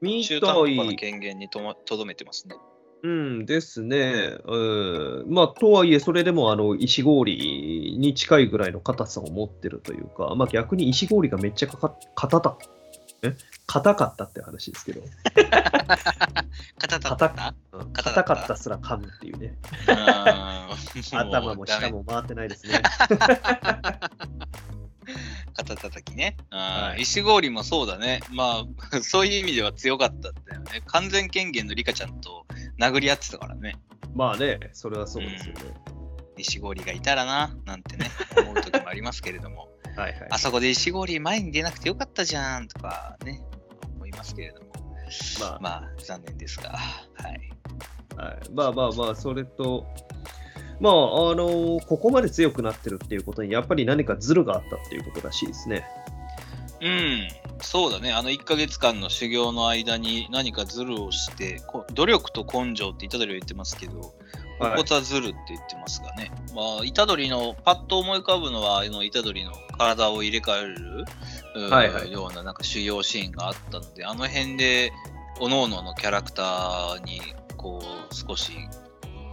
みた中途半端ないい。権限にとまとどめてますね。うんですね。うん。まあ、とはいえ、それでも、あの、石氷に近いぐらいの硬さを持ってるというか、まあ逆に石氷がめっちゃかか硬た、え？硬かったって話ですけど、硬かったうん硬かったすら噛むっていうね。頭も下も回ってないですね。肩叩きね。はい石氷もそうだね。まあ、[LAUGHS] そういう意味では強かったんだよね。完全権限のリカちゃんと殴り合ってたからね。まあね、それはそうですよね。石氷がいたらな、なんてね、思う時もありますけれども。[LAUGHS] はいはい。あそこで石氷前に出なくてよかったじゃんとかね、ますけれども。まあ、まあ、残念ですが。はい。はい、まあまあまあ、それと、まあ、あのここまで強くなってるっていうことに、やっぱり何かズルがあったっていうことらしいですね。うん、そうだね。あの1ヶ月間の修行の間に何かズルをして、こ努力と根性って虎杖は言ってますけど、はいここはズルって言ってますがね。まあ、虎杖の、パッと思い浮かぶのは、あの虎杖の体を入れ替える、うんはいはいようななんか修行シーンがあったので、あの辺で、各々のキャラクターに、こう、少し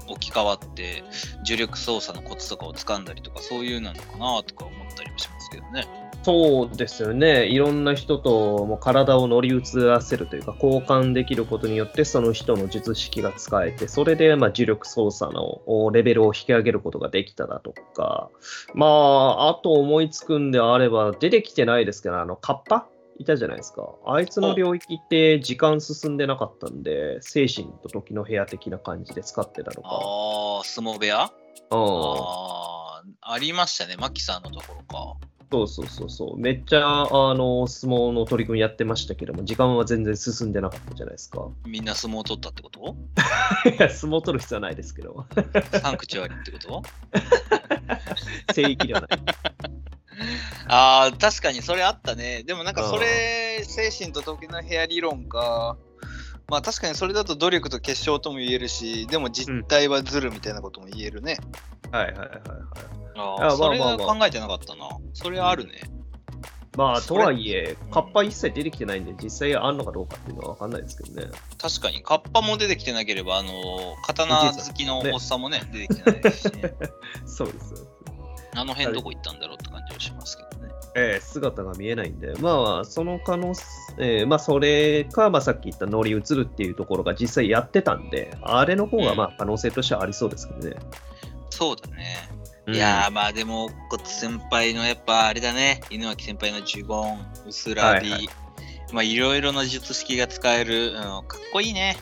置き換わって、重力操作のコツとかを掴んだりとか、そういうなのかなとか思ったりもしますけどね。そうですよね。いろんな人ともう体を乗り移らせるというか、交換できることによって、その人の術式が使えて、それでまあ重力操作のおレベルを引き上げることができただとか、まあ、あと思いつくんであれば、出てきてないですけど、あの、カッパ？いたじゃないですか。あいつの領域って時間進んでなかったんで、精神と時の部屋的な感じで使ってたのか。ああ、相撲部屋？うんああ、ありましたね、マキさんのところか。そうそうそうそう。めっちゃ、あの、相撲の取り組みやってましたけども、時間は全然進んでなかったじゃないですか。みんな相撲を取ったってこと？[LAUGHS] いや、相撲取る必要はないですけど、[LAUGHS] サンクチュアリってこと？[LAUGHS] 聖域ではない。ああ、確かにそれあったね。でもなんかそれ、精神と時の部屋理論か。まあ確かにそれだと努力と結晶とも言えるし、でも実態はズルみたいなことも言えるね。はいはいはいはい。あああ、それは考えてなかったな。それはあるね。まあ、とはいえ、カッパ一切出てきてないんで、実際あんのかどうかっていうのは分かんないですけどね。確かに、カッパも出てきてなければ、あの、刀好きのおっさんもね、出てきてないですしね。[LAUGHS] そうです。あの辺どこ行ったんだろうって感じはしますけどね。えー姿が見えないんで、まあ、その可能性、えーまあ、それか、まあ、さっき言った乗り移るっていうところが実際やってたんで、あれの方が、まあ、可能性としてはありそうですけどね。そうだね。いやーまあでも、骨先輩のやっぱあれだね、犬脇先輩の呪言、うすらび、はいはいまあいろいろな術式が使える、うん、かっこいいね。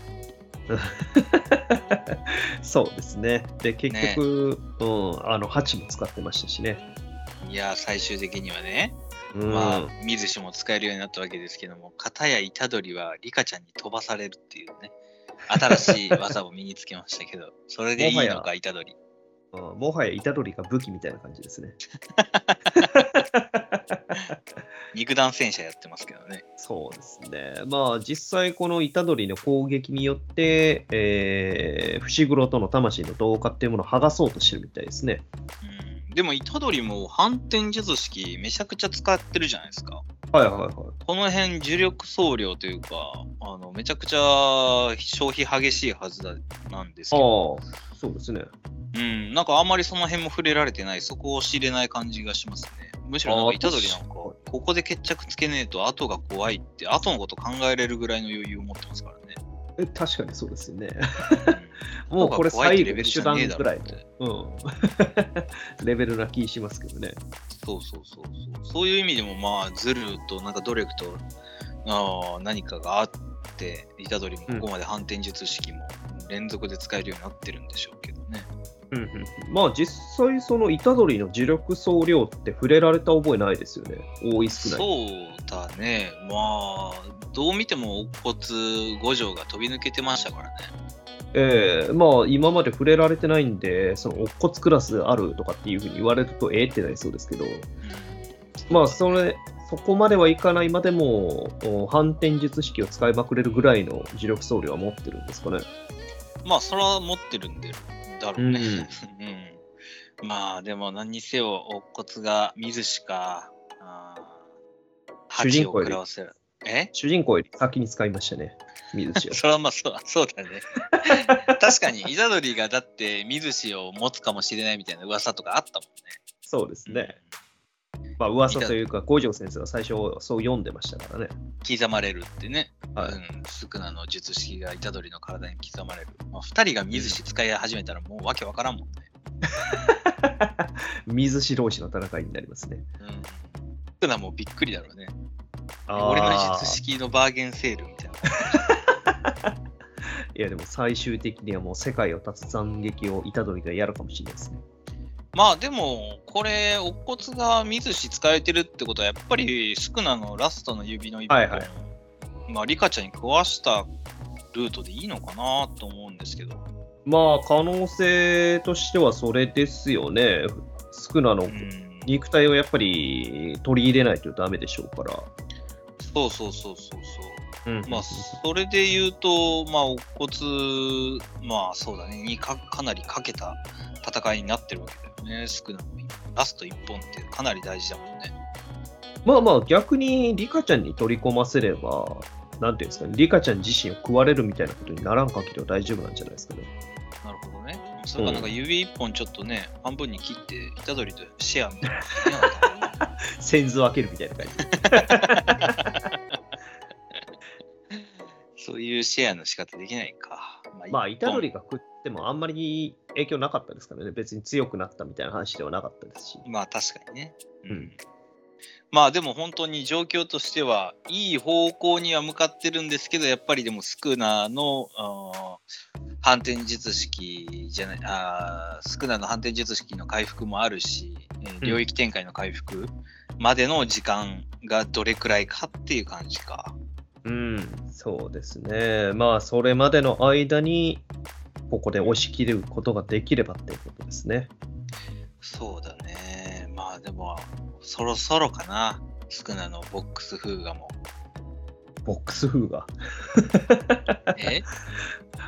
[LAUGHS] そうですね。で、結局、うん、あの、鉢も使ってましたしね。いやー最終的にはね、うん、まあ水しも使えるようになったわけですけども、片や虎杖はリカちゃんに飛ばされるっていうね、新しい技を身につけましたけど、[LAUGHS] それでいいのか、虎杖。うんもはや虎杖が武器みたいな感じですね。肉弾戦車やってますけどね。[LAUGHS] そうですね。まあ、実際この虎杖の攻撃によって、えー、伏黒との魂の同化っていうものを剥がそうとしてるみたいですね。うん、でも虎杖も反転術式めちゃくちゃ使ってるじゃないですか。はいはいはい。この辺、呪力総量というか、あのめちゃくちゃ消費激しいはずだなんですけど、ああ、そうですね。うん、なんかあんまりその辺も触れられてない、そこを知れない感じがしますね。むしろなんか虎杖なんか、ここで決着つけねえと後が怖いって、後のこと考えれるぐらいの余裕を持ってますからね。え確かにそうですよね。うんもうこれ最後の手段ぐらいの、うん、[LAUGHS] レベルな気しますけどね。そうそうそうそう。そういう意味でも、まあ、ズルとなんか努力とあー何かがあって、虎杖もここまで反転術式も連続で使えるようになってるんでしょうけどね。うんうん、まあ実際その虎杖の磁力総量って触れられた覚えないですよね。多い少ない。そうだね。まあ、どう見ても乙骨五条が飛び抜けてましたからね。ええまあ今まで触れられてないんで、その乙骨クラスあるとかっていうふうに言われるとええってなりそうですけど、うんまあそれ、そこまではいかないまでも、お反転術式を使いまくれるぐらいの磁力総量は持ってるんですかね。まあ、それは持ってるんで、だろうね。うんうんまあ、でも何にせよ、乙骨が水しか、主人公より。え？主人公より先に使いましたね、水氏は。[LAUGHS] それはまあそうそうだね。[LAUGHS] 確かに、イザドリがだって水氏を持つかもしれないみたいな噂とかあったもんそうですね。ね。まあ噂というか、五条先生が最初そう読んでましたからね。刻まれるってね。はいうん、スクナの術式がイタドリの体に刻まれる。まあ、2人が水氏使い始めたらもうわけわからんもんね。[LAUGHS] 水氏同士の戦いになりますね。うん。スクナもびっくりだろうね。俺の術式のバーゲンセールみたいな。[LAUGHS] いやでも最終的にはもう世界を立つ斬撃を虎杖がやるかもしれないですね。まあでも、これ、乙骨が水氏使えてるってことは、やっぱりスクナのラストの指の一本、はいはいまあ、リカちゃんに食わしたルートでいいのかなと思うんですけど。まあ可能性としてはそれですよね。スクナのうん、肉体をやっぱり取り入れないとダメでしょうから。そうそうそうそうそう。うんまあ、それで言うと、まあ、乙骨、まあそうだね、にかかなりかけた戦いになってるわけだよね、少なくともラスト1本ってかなり大事だもんね。まあまあ逆にリカちゃんに取り込ませれば、なんていうんですかね、リカちゃん自身を食われるみたいなことにならん限りは大丈夫なんじゃないですかね。なるほどね。それかなんか指1本ちょっとね、半分に切って、虎杖とシェアみたいな。先図を開けるみたいな感じ。そういうシェアの仕方できないか。まあ、虎杖が食ってもあんまり影響なかったですからね。別に強くなったみたいな話ではなかったですし。まあ確かにね。うんまあでも本当に状況としてはいい方向には向かってるんですけど、やっぱりでもスクナーの反転術式じゃない、あースクナーの反転術式の回復もあるし、えーうん領域展開の回復までの時間がどれくらいかっていう感じか。うん、そうですね。まあ、それまでの間に、ここで押し切ることができればっていうことですね。そうだね。まあでも、そろそろかな。スクナのボックスフーガも。ボックス風が。[LAUGHS] え？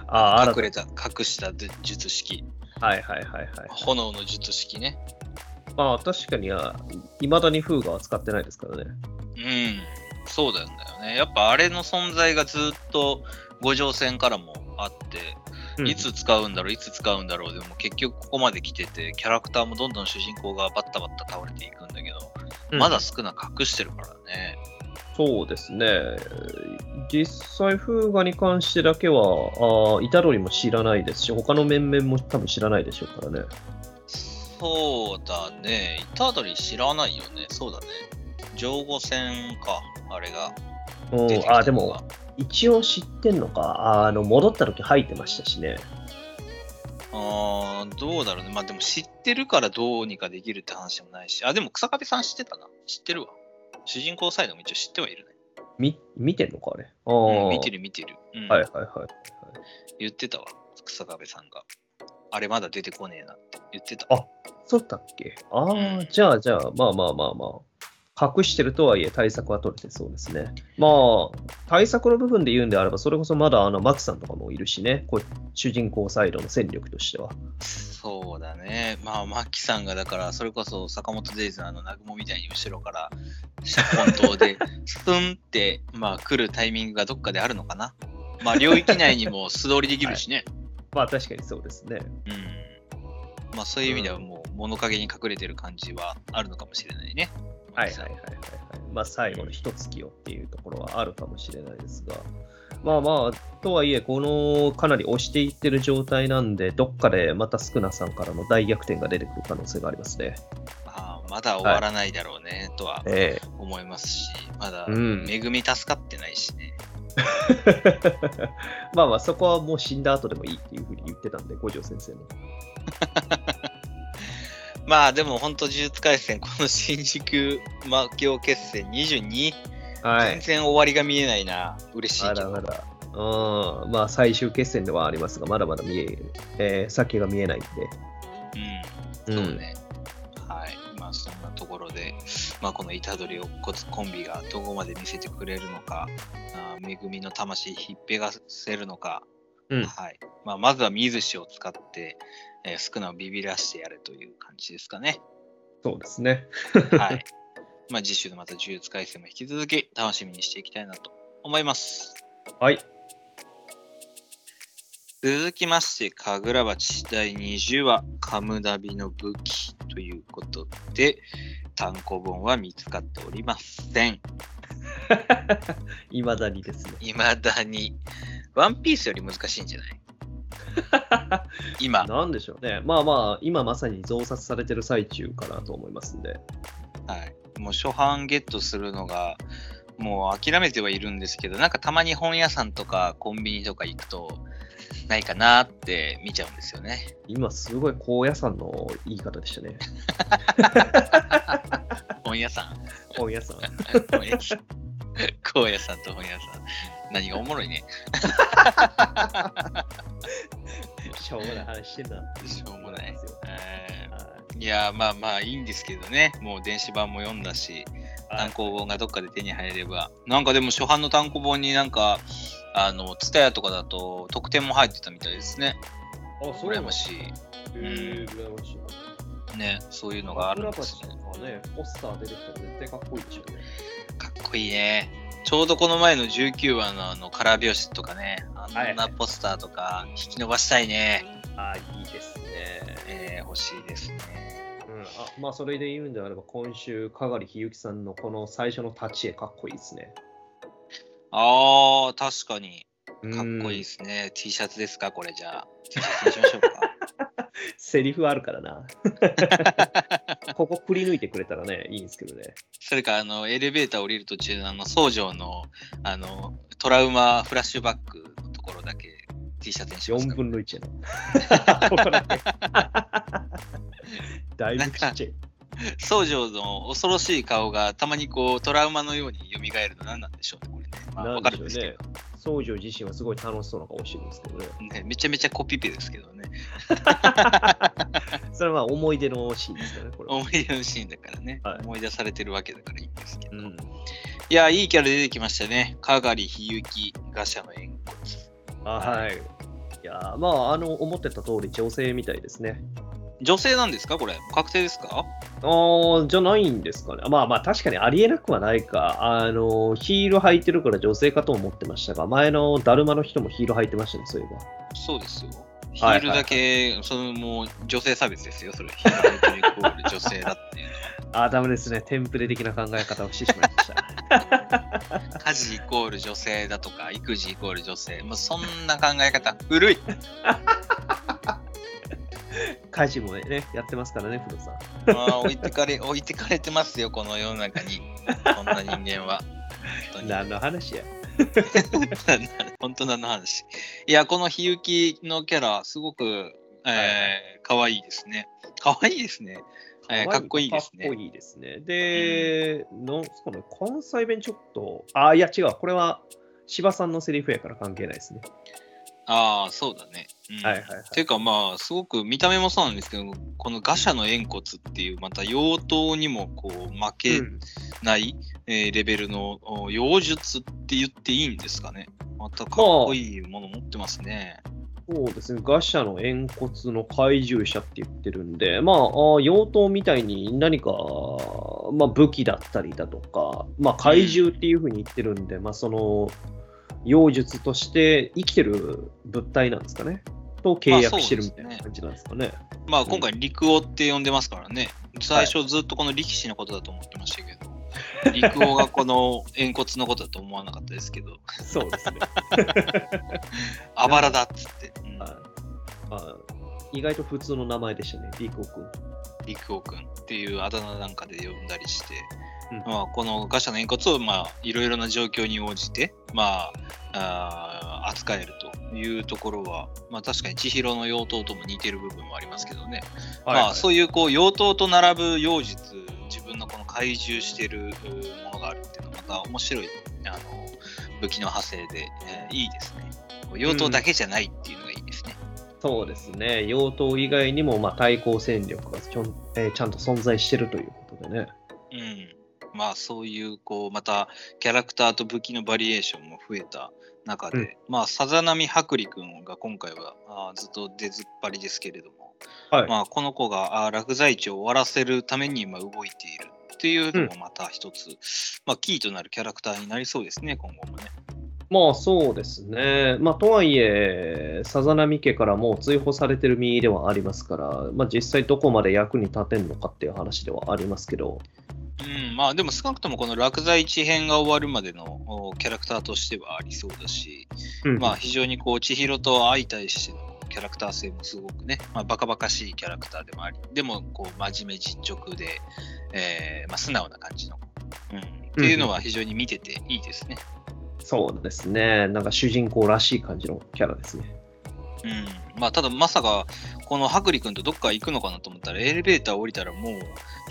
あ隠れた、隠した術式。たはいはいはいはい。炎の術式ね。まあ確かには、いまだに風がは使ってないですからね。うん。そうだよね。やっぱあれの存在がずっと五条戦からもあって、いつ使うんだろう、いつ使うんだろう、でも結局ここまで来てて、キャラクターもどんどん主人公がバッタバッタ倒れていくんだけど、うんまだ少な隠してるからね。そうですね。実際、風雅に関してだけは、あイタドリも知らないですし、他の面々も多分知らないでしょうからね。そうだね。イタドリ知らないよね。そうだね。上後戦か、あれがうん出てきたのが。あ、でも、一応知ってんのか。あの、戻った時入ってましたしね。あーどうだろうね。まあでも知ってるからどうにかできるって話でもないし。あ、でも草壁さん知ってたな。知ってるわ。主人公サイドも一応知ってはいるね。み見てんのか、あれ？あうん、ー見てる見てる。うんはいはいはい。言ってたわ。草壁さんが。あれまだ出てこねえなって言ってた。あそうだっけ？ああ、うんじゃあじゃあ、まあまあまあまあ。隠してるとはいえ対策は取れてそうですね。まあ、対策の部分で言うんであれば、それこそまだあのマキさんとかもいるしね、こう主人公サイドの戦力としては。そうだね。まあ、マッキさんがだから、それこそ坂本デイズの南雲みたいに後ろから、本当で、[LAUGHS] スンって、まあ、来るタイミングがどっかであるのかな。まあ、領域内にも素通りできるしね。[LAUGHS] まあ確かにそうですね。うん。まあ、そういう意味ではもう、物陰に隠れてる感じはあるのかもしれないね。はいはいはいはい、はい。まあ最後の一月をっていうところはあるかもしれないですが。まあまあ、とはいえ、このかなり押していってる状態なんで、どっかでまたスクナさんからの大逆転が出てくる可能性がありますね。まあ、まだ終わらないだろうね、とはえ思いますし、まだ、うん恵み助かってないしね。え [LAUGHS] まあまあ、そこはもう死んだ後でもいいっていうふうに言ってたんで、五条先生も。[LAUGHS] まあでも本当、呪術廻戦、この新宿魔境決戦22、はい。全然終わりが見えないな。嬉しいまけど。だまだ。うん、まあ最終決戦ではありますが、まだまだ見える。えー先が見えないんで。うん、うんそうね。はい。まあそんなところで、まあこの虎杖乙骨コンビがどこまで見せてくれるのか、あー恵みの魂ひっぺがせるのか、うんはい。まあまずは見ずしを使って、えー、少なをビビらしてやれという感じですかね。そうですね。はい。[LAUGHS] まあ次週のまた呪術廻戦も引き続き楽しみにしていきたいなと思います。はい。続きまして、神楽鉢第20話、カムダビの武器ということで、単行本は見つかっておりません。[LAUGHS] いまだにですね。いまだに。ワンピースより難しいんじゃない？[LAUGHS] 今。なんでしょうね。まあまあ、今まさに増刷されてる最中かなと思いますんで。はい。もう初版ゲットするのが、もう諦めてはいるんですけど、なんかたまに本屋さんとかコンビニとか行くと、ないかなって見ちゃうんですよね。今すごい高野山の言い方でしたね。[LAUGHS] 本屋さん。本屋さん。本屋さん。[LAUGHS] 高野さんと本屋さん。何がおもろいね。[LAUGHS] しょうもない話してんな。しょうもないいや、まあまあいいんですけどね。もう電子版も読んだし、はい単行本がどっかで手に入れば。なんかでも初版の単行本になんか、あの、ツタヤとかだと特典も入ってたみたいですね。あ、羨ましい。へー羨ましい。ね、そういうのがあるんですね。ね、ポスター出てきたら絶対かっこいいでしょうね。かっこいいね。ちょうどこの前の19話のあのカラー表紙とかね、あんないポスターとか引き伸ばしたいね。あ、いいですね。えー、欲しいですね。うん、あまあ、それで言うんであれば、今週、かがりひゆきさんのこの最初の立ち絵、かっこいいですね。あー、確かに。かかっこいいですね。T シャツですかこれじゃあ。T シャツにしましょうか。[LAUGHS] セリフあるからな。[LAUGHS] ここくり抜いてくれたらね、いいんですけどね。それか、あの、エレベーター降りる途中の、あの、宗城の、あの、トラウマフラッシュバックのところだけ T シャツにします4か。分の1やな。[LAUGHS] [LAUGHS] だいぶちっちゃい。[LAUGHS] 宗城の恐ろしい顔がたまにこう、トラウマのように蘇るの何なんでしょうね、これね。まあ、わかるんですけど。自身はすごい楽しそうな顔してるんですけどね。ね、めちゃめちゃコピペですけどね。[LAUGHS] それは思い出のシーンですかね、これは。思い出のシーンだからね、はい思い出されてるわけだからいいんですけど。うん。いや、いいキャラ出てきましたね。かがり、ひゆき、ガシャの円骨。あはい。いやーまあ、あの、思ってた通り女性みたいですね。女性なんですか？これ。確定ですか？ああ、じゃないんですかね。まあまあ、確かにありえなくはないか。あの、ヒール履いてるから女性かと思ってましたが、前のだるまの人もヒール履いてましたね、そういえば。そうですよ。ヒはいールだけ、そのもう女性差別ですよ、それ。ヒール履いてるイコール女性だっていうのは。ああ、ダメですね。テンプレ的な考え方をしてしまいました。[LAUGHS] 家事イコール女性だとか、育児イコール女性。もうそんな考え方、古い。家事もね、やってますからね、フロさん。ああ、置いてかれ、[LAUGHS] 置いてかれてますよ、この世の中に。こんな人間は。本当に何の話や。本当何の話。いや、このひゆきのキャラ、すごく、えー、かわいいですね。かわいいですね。えーかっこいいですねかっこいいですね。で、なんすかね、関西弁ちょっと、あ、いや違う、これは芝さんのセリフやから関係ないですね。ああ、そうだね。うんはいはいはいていうかまあ、すごく見た目もそうなんですけど、このガシャの円骨っていう、また妖刀にもこう負けうんない、えーレベルのお妖術って言っていいんですかね。またかっこいいもの持ってますね。そうですね、ガシャの円骨の怪獣者って言ってるんで、まあ、あ妖刀みたいに何か、まあ、武器だったりだとか、まあ、怪獣っていうふうに言ってるんで、まあ、その、妖術として生きてる物体なんですかね。と契約してるみたいな感じなんですかね。まあ今回陸王って呼んでますからね。最初ずっとこの力士のことだと思ってましたけど、[LAUGHS] 陸王がこの円骨のことだと思わなかったですけど、そうですね。[LAUGHS] あばらだっつって。うんはいまあ、意外と普通の名前でしたね、リーコ君。陸王くんっていうあだ名なんかで呼んだりして、うんまあ、このガシャの円骨を、まあ、いろいろな状況に応じて、まあ、あー扱えるというところは、まあ、確かに千尋の妖刀とも似てる部分もありますけどね、まあ、そういうこう妖刀と並ぶ妖術、自分のこの怪獣してるものがあるっていうのは、また面白いあの武器の派生で、えーいいですね。妖刀だけじゃないっていうのがいいですね。そうですね、妖刀以外にも、まあ、対抗戦力がちょん、えーちゃんと存在してるということでね。うん。まあそういう、こう、またキャラクターと武器のバリエーションも増えた中で、うんまあ、さざ波白里君が今回はあーずっと出ずっぱりですけれども、はい。まあ、この子があー落在地を終わらせるために今動いているっていうのもまた一つ、まあ、キーとなるキャラクターになりそうですね、今後もね。まあそうですね。まあとはいえ、さざ波家からもう追放されてる身ではありますから、まあ実際どこまで役に立てんのかっていう話ではありますけど、うん、まあでも少なくともこの落在地編が終わるまでのおキャラクターとしてはありそうだし、うんまあ非常にこう千尋と相対してのキャラクター性もすごくね、まあ、バカバカしいキャラクターでもあり、でもこう真面目実直で、えーまあ、素直な感じの、うん、っていうのは非常に見てていいですね。そうですね。なんか主人公らしい感じのキャラですね。うん、まあただまさかこの白里君とどっか行くのかなと思ったらエレベーター降りたらもう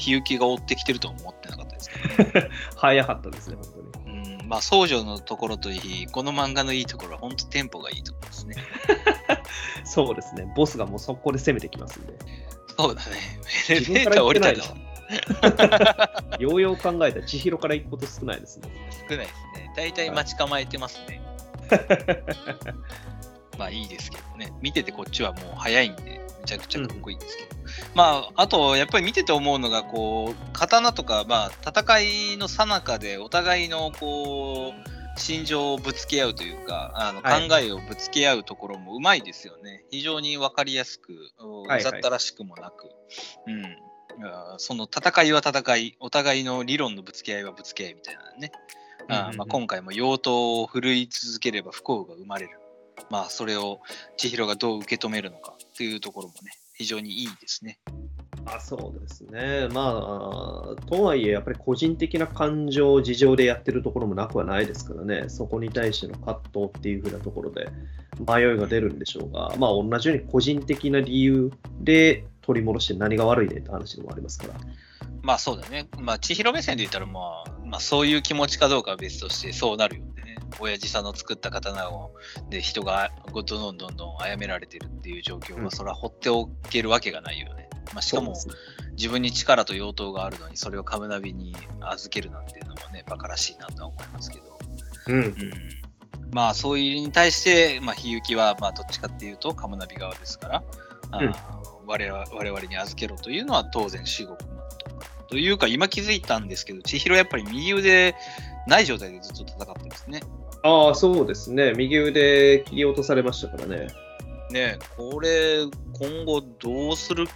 日行が追ってきてるとは思ってなかったですけ [LAUGHS] 早かったですね、本当に。ど、うん、まあ僧侶のところといいこの漫画のいいところは本当テンポがいいところですね。[LAUGHS] そうですね。ボスがもう速攻で攻めてきますんで。そうだね。エレ自ベーター降りたらら。[LAUGHS] ようよう考えたら千尋から行くこと少ないですね。少ないですね。大体待ち構えてますね。[LAUGHS] まあいいですけどね。見ててこっちはもう早いんで、めちゃくちゃかっこいいですけど。まあ、あと、やっぱり見てて思うのが、こう、刀とか、まあ、戦いの最中でお互いの、こう、心情をぶつけ合うというか、あのはい考えをぶつけ合うところもうまいですよね。非常にわかりやすく、うはいざったらしくもなく、うん。あーその戦いは戦い、お互いの理論のぶつけ合いはぶつけ合いみたいなね。まあ、今回も妖刀を振るい続ければ不幸が生まれる。まあ、それを千尋がどう受け止めるのかっていうところもね、非常にいいですね。あそうですね。まあ、とはいえ、やっぱり個人的な感情、事情でやってるところもなくはないですからね、そこに対しての葛藤っていう風なところで迷いが出るんでしょうが、まあ、同じように個人的な理由で取り戻して何が悪いねって話でもありますから。まあそうだね。まあ千尋目線で言ったら、まあ、まあそういう気持ちかどうかは別としてそうなるよね。親父さんの作った刀をで人がどんどんどんどん殺められてるっていう状況は、うんそれは放っておけるわけがないよね。まあ、しかも自分に力と用途があるのにそれをカムナビに預けるなんていうのもねバカらしいなとは思いますけど。うんうんまあそういうに対して、まあ、ひゆきはまあどっちかっていうとカムナビ側ですから、うん我々我々に預けろというのは当然至極のと。というか今気づいたんですけど千尋やっぱり右腕ない状態でずっと戦ってるんですね。ああ、そうですね。右腕切り落とされましたからね。ねえこれ今後どうする気っ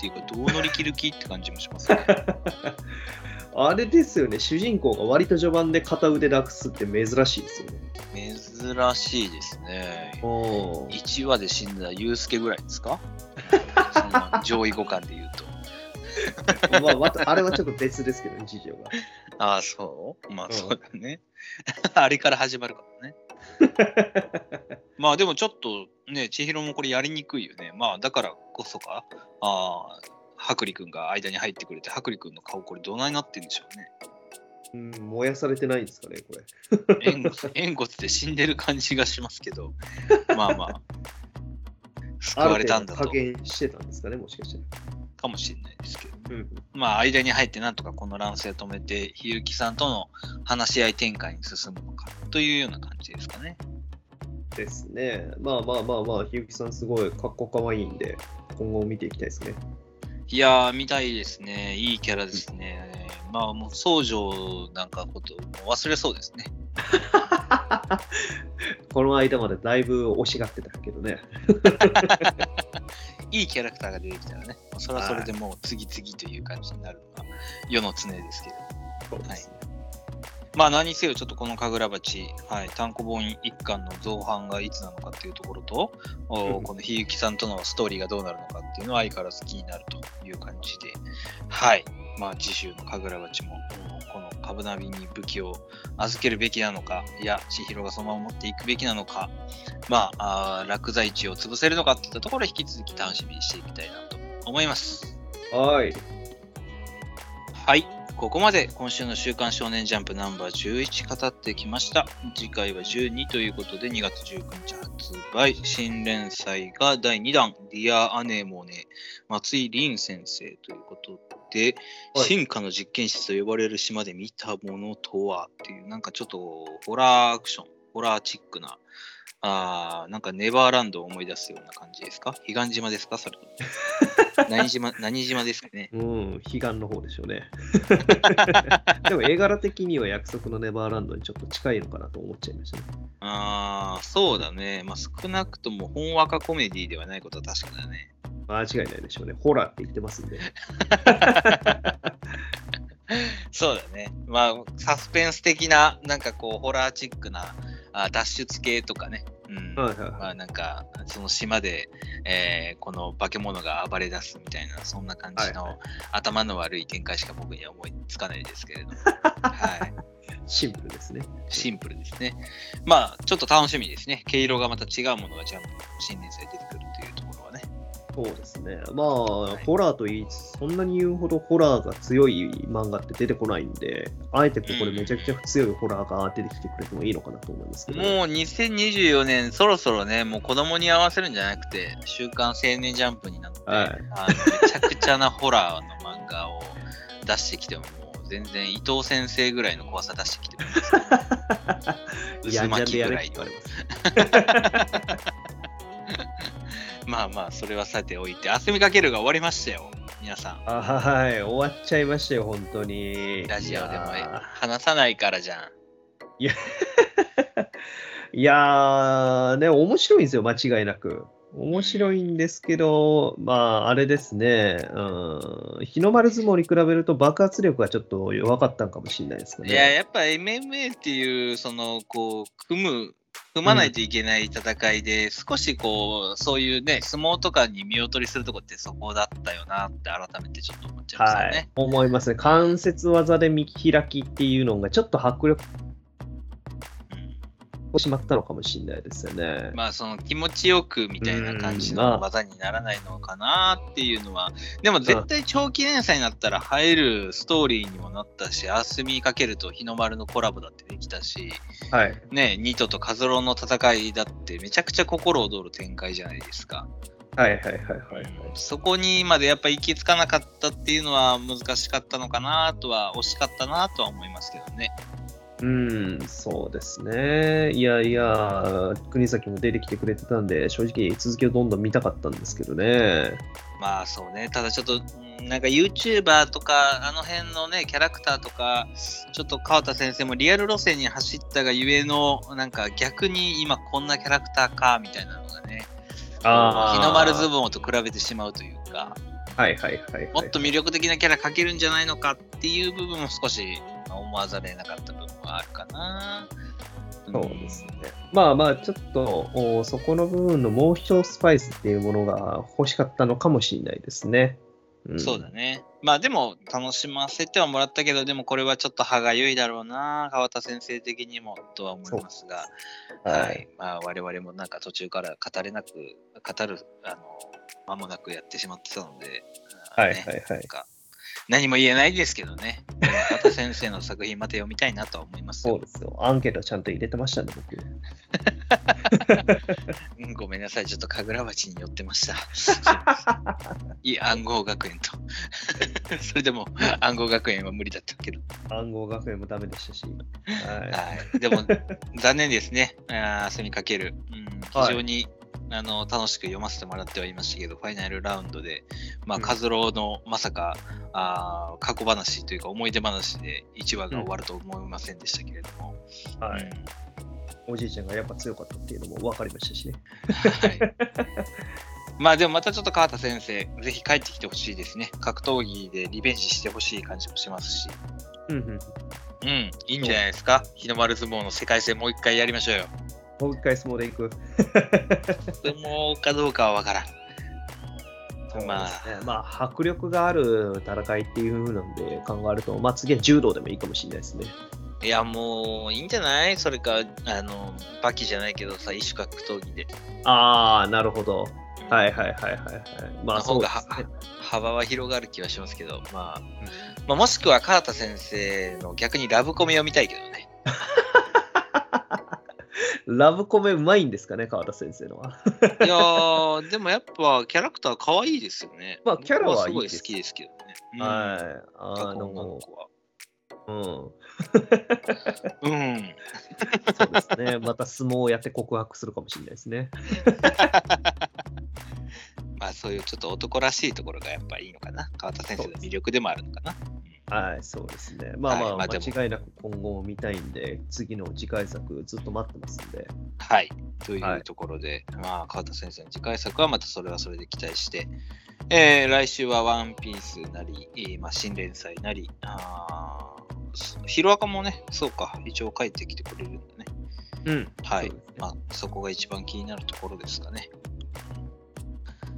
ていうかどう乗り切る気って感じもしますね。[LAUGHS] あれですよね、主人公が割と序盤で片腕なくすって珍しいですよね。珍しいですね。お1話で死んだユウスケぐらいですか？その上位互換で言うと。[LAUGHS] まあ、またあれはちょっと別ですけどね、事情が。ああ、そう？まあうんそうだね。[LAUGHS] あれから始まるからね。[LAUGHS] まあでもちょっとね、千尋もこれやりにくいよね。まあだからこそか、ああ、白く君が間に入ってくれて、白く君の顔これどないなってんでしょうね。うん、燃やされてないんですかね、これ。縁骨で死んでる感じがしますけど、まあまあ、救われたんだと加減してたんですかね、もしかして。かもしれないですけど。うん、まあ間に入ってなんとかこの乱世を止めて、ひゆきさんとの話し合い展開に進むのかというような感じですかね。ですね。まあまあまあまあ、ひゆきさんすごいかっこかわいいんで、今後見ていきたいですね。いやー、見たいですね。いいキャラですね。まあ、もう、宗女なんかこと、忘れそうですね。[LAUGHS] この間までだいぶ惜しがってたけどね。[LAUGHS] いいキャラクターが出てきたらね、それはそれでもう次々という感じになるのが世の常ですけど。そうですね。まあ、何せよ、ちょっとこの神楽鉢、はい、単行本一巻の造反がいつなのかっていうところと、おうんこのひゆきさんとのストーリーがどうなるのかっていうのは相変わらず気になるという感じで、はい。まあ、次週の神楽鉢も、株ナビに武器を預けるべきなのか、いや、千尋がそのまま持っていくべきなのか、まあ、あー落在地を潰せるのかっていったところを引き続き楽しみにしていきたいなと思います。はい。はい。ここまで今週の週刊少年ジャンプナンバー11語ってきました。次回は12ということで2月19日発売。新連載が第2弾、ディア・アネモネ、松井凛先生ということで、はい。進化の実験室と呼ばれる島で見たものとはっていう、なんかちょっとホラーアクション、ホラーチックな、あーなんかネバーランドを思い出すような感じですか？彼岸島ですか？それ [LAUGHS] 何島、何島ですかね？うん、彼岸の方でしょうね。[LAUGHS] でも絵柄的には約束のネバーランドにちょっと近いのかなと思っちゃいましたね。ああ、そうだね。まあ、少なくとも本若コメディではないことは確かだね。間違いないでしょうね。ホラーって言ってますんで。[LAUGHS] そうだね。まあ、サスペンス的な、なんかこう、ホラーチックなあ脱出系とかね。うん。はいはいまあ、なんか、その島で、えーこの化け物が暴れ出すみたいな、そんな感じの、はいは頭の悪い展開しか僕には思いつかないですけれども。[LAUGHS] はい。シンプルですね。シンプルですね。まあ、ちょっと楽しみですね。毛色がまた違うものがジャンプの新年祭で出てくる。そうですね。まあ、ホラーと言いつつ、そんなに言うほどホラーが強い漫画って出てこないんで、あえてここでめちゃくちゃ強いホラーが出てきてくれてもいいのかなと思いますけど。もう2024年、そろそろね、もう子供に合わせるんじゃなくて、週刊青年ジャンプになって、はいあのめちゃくちゃなホラーの漫画を出してきても、もう全然伊藤先生ぐらいの怖さ出してきてもいいですね。[LAUGHS] 渦巻きぐらい言われまあまあ、それはさておいて、あすみかけるが終わりましたよ、皆さん。あはい、終わっちゃいましたよ、本当に。ラジオでもいや話さないからじゃん。ー [LAUGHS] いやー、ね、面白いんですよ、間違いなく。面白いんですけど、まあ、あれですね、うん、日の丸相撲に比べると爆発力がちょっと弱かったんかもしれないですね。いや、やっぱ MMA っていう、その、こう、組む、踏まないといけない戦いで、少しこう、そういうね、相撲とかに見劣りするとこってそこだったよなって改めてちょっと思っちゃいますよはい。、思いますね。関節技で見開きっていうのがちょっと迫力ってしまったのかもしれないですよね。まあその気持ちよくみたいな感じの技にならないのかなっていうのは、でも絶対長期連載になったら入るストーリーにもなったし、アスミかけると日の丸のコラボだってできたし、はい。ね、ニトとカズロンの戦いだってめちゃくちゃ心躍る展開じゃないですか。はいはいはいはいはい。そこにまでやっぱ行き着かなかったっていうのは難しかったのかなとは、惜しかったなとは思いますけどね。うん、そうですね。いやいや、国崎も出てきてくれてたんで、正直続きをどんどん見たかったんですけどね。まあそうね、ただちょっと、うんなんか YouTuber とか、あの辺のね、キャラクターとか、ちょっと川田先生もリアル路線に走ったがゆえの、なんか逆に今こんなキャラクターか、みたいなのがね、日の丸ズボンと比べてしまうというか、はいはいはい、はい。もっと魅力的なキャラ描けるんじゃないのかっていう部分も少し思わざるを得なかった部分はあるかな。そうですね。まあまあ、ちょっと、おそこの部分のもう一スパイスっていうものが欲しかったのかもしれないですね。んそうだね。まあでも楽しませてはもらったけど、でもこれはちょっと歯がゆいだろうな、川田先生的にもとは思いますが、ははいい。まあ我々もなんか途中から語れなく、語る、あの、間もなくやってしまってたので、はいねはいはい。なんか何も言えないですけどね、川田先生の作品また読みたいなとは思いますよそう。ですよ。アンケートちゃんと入れてましたね、僕。[LAUGHS] うんごめんなさい、ちょっと神楽町に寄ってました。[LAUGHS] いや、暗号学園と。[LAUGHS] それでも暗号学園は無理だったけど。暗号学園もダメでしたし。ははい、でも、残念ですね。あーセミかける。うん、非常に、あの楽しく読ませてもらってはいましたけど、ファイナルラウンドで、まあ、うんカズローのまさか、あー過去話というか思い出話で1話が終わると思いませんでしたけれども。い。はいうんおじいちゃんがやっぱ強かったっていうのも分かりましたしね。はい。[LAUGHS] まあでもまたちょっと川田先生、ぜひ帰ってきてほしいですね。格闘技でリベンジしてほしい感じもしますし。うんうん。うん、いいんじゃないですか。日の丸相撲の世界戦もう一回やりましょうよ。もう一回相撲で行く。相撲かどうかはわからん。まあまあ、迫力がある戦いっていう風なんで考えると、まあ次は柔道でもいいかもしれないですね。いや、もういいんじゃない？それか、あの、バキじゃないけどさ、異種格闘技で。ああ、なるほど。はいはいはいはいはい。まあの方がそうですね。幅は広がる気はしますけど、まあ、まあ、もしくは川田先生の逆にラブコメを見たいけどね。[LAUGHS] ラブコメうまいんですかね、川田先生のは。いやー、でもやっぱキャラクター可愛いですよね。[LAUGHS] まあキャラはすごい好きですけどね。うんはい。あの。うん。うん。[LAUGHS] そうですね。また相撲をやって告白するかもしれないですね。[LAUGHS] まあそういうちょっと男らしいところがやっぱりいいのかな。川田先生の魅力でもあるのかな。はい、そうですね。まあまあ、間違いなく今後も見たいんで、次の次回作ずっと待ってますんで。はい。といはいうところで、まあ川田先生の次回作はまたそれはそれで期待して、えー来週はワンピースなり、えーまあ、新連載なり、あーヒロアカもね、そうか、一応帰ってきてくれるんだね。うん。はいねまあ、そこが一番気になるところですかね。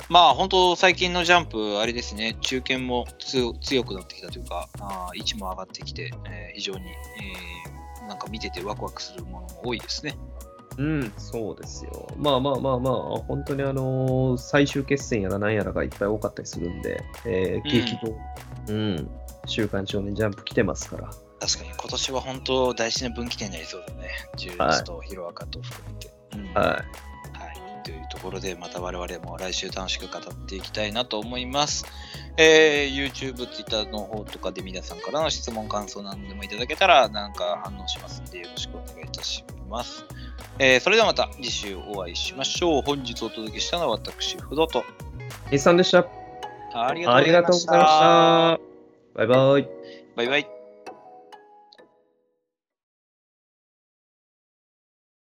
まあ、本当、最近のジャンプ、あれですね、中堅も強強くなってきたというか、あー位置も上がってきて、えー非常に、えーなんか見ててワクワクするものも多いですね。うん、そうですよ。まあまあまあまあ、本当にあのー最終決戦やらなんやらがいっぱい多かったりするんで、えー、激動、うん、週刊少年ジャンプ来てますから。確かに、今年は本当、大事な分岐点になりそうだね。充実とヒロアカと含めて。うんははい。というところで、また我々も来週楽しく語っていきたいなと思います。えー YouTube、Twitter の方とかで皆さんからの質問、感想なんでもいただけたら、なんか反応しますんで、よろしくお願いいたします。えーそれではまた次週お会いしましょう。本日お届けしたのは私、不動と。い。日産でした。ありありがとうございました。バイバイ。バイバイ。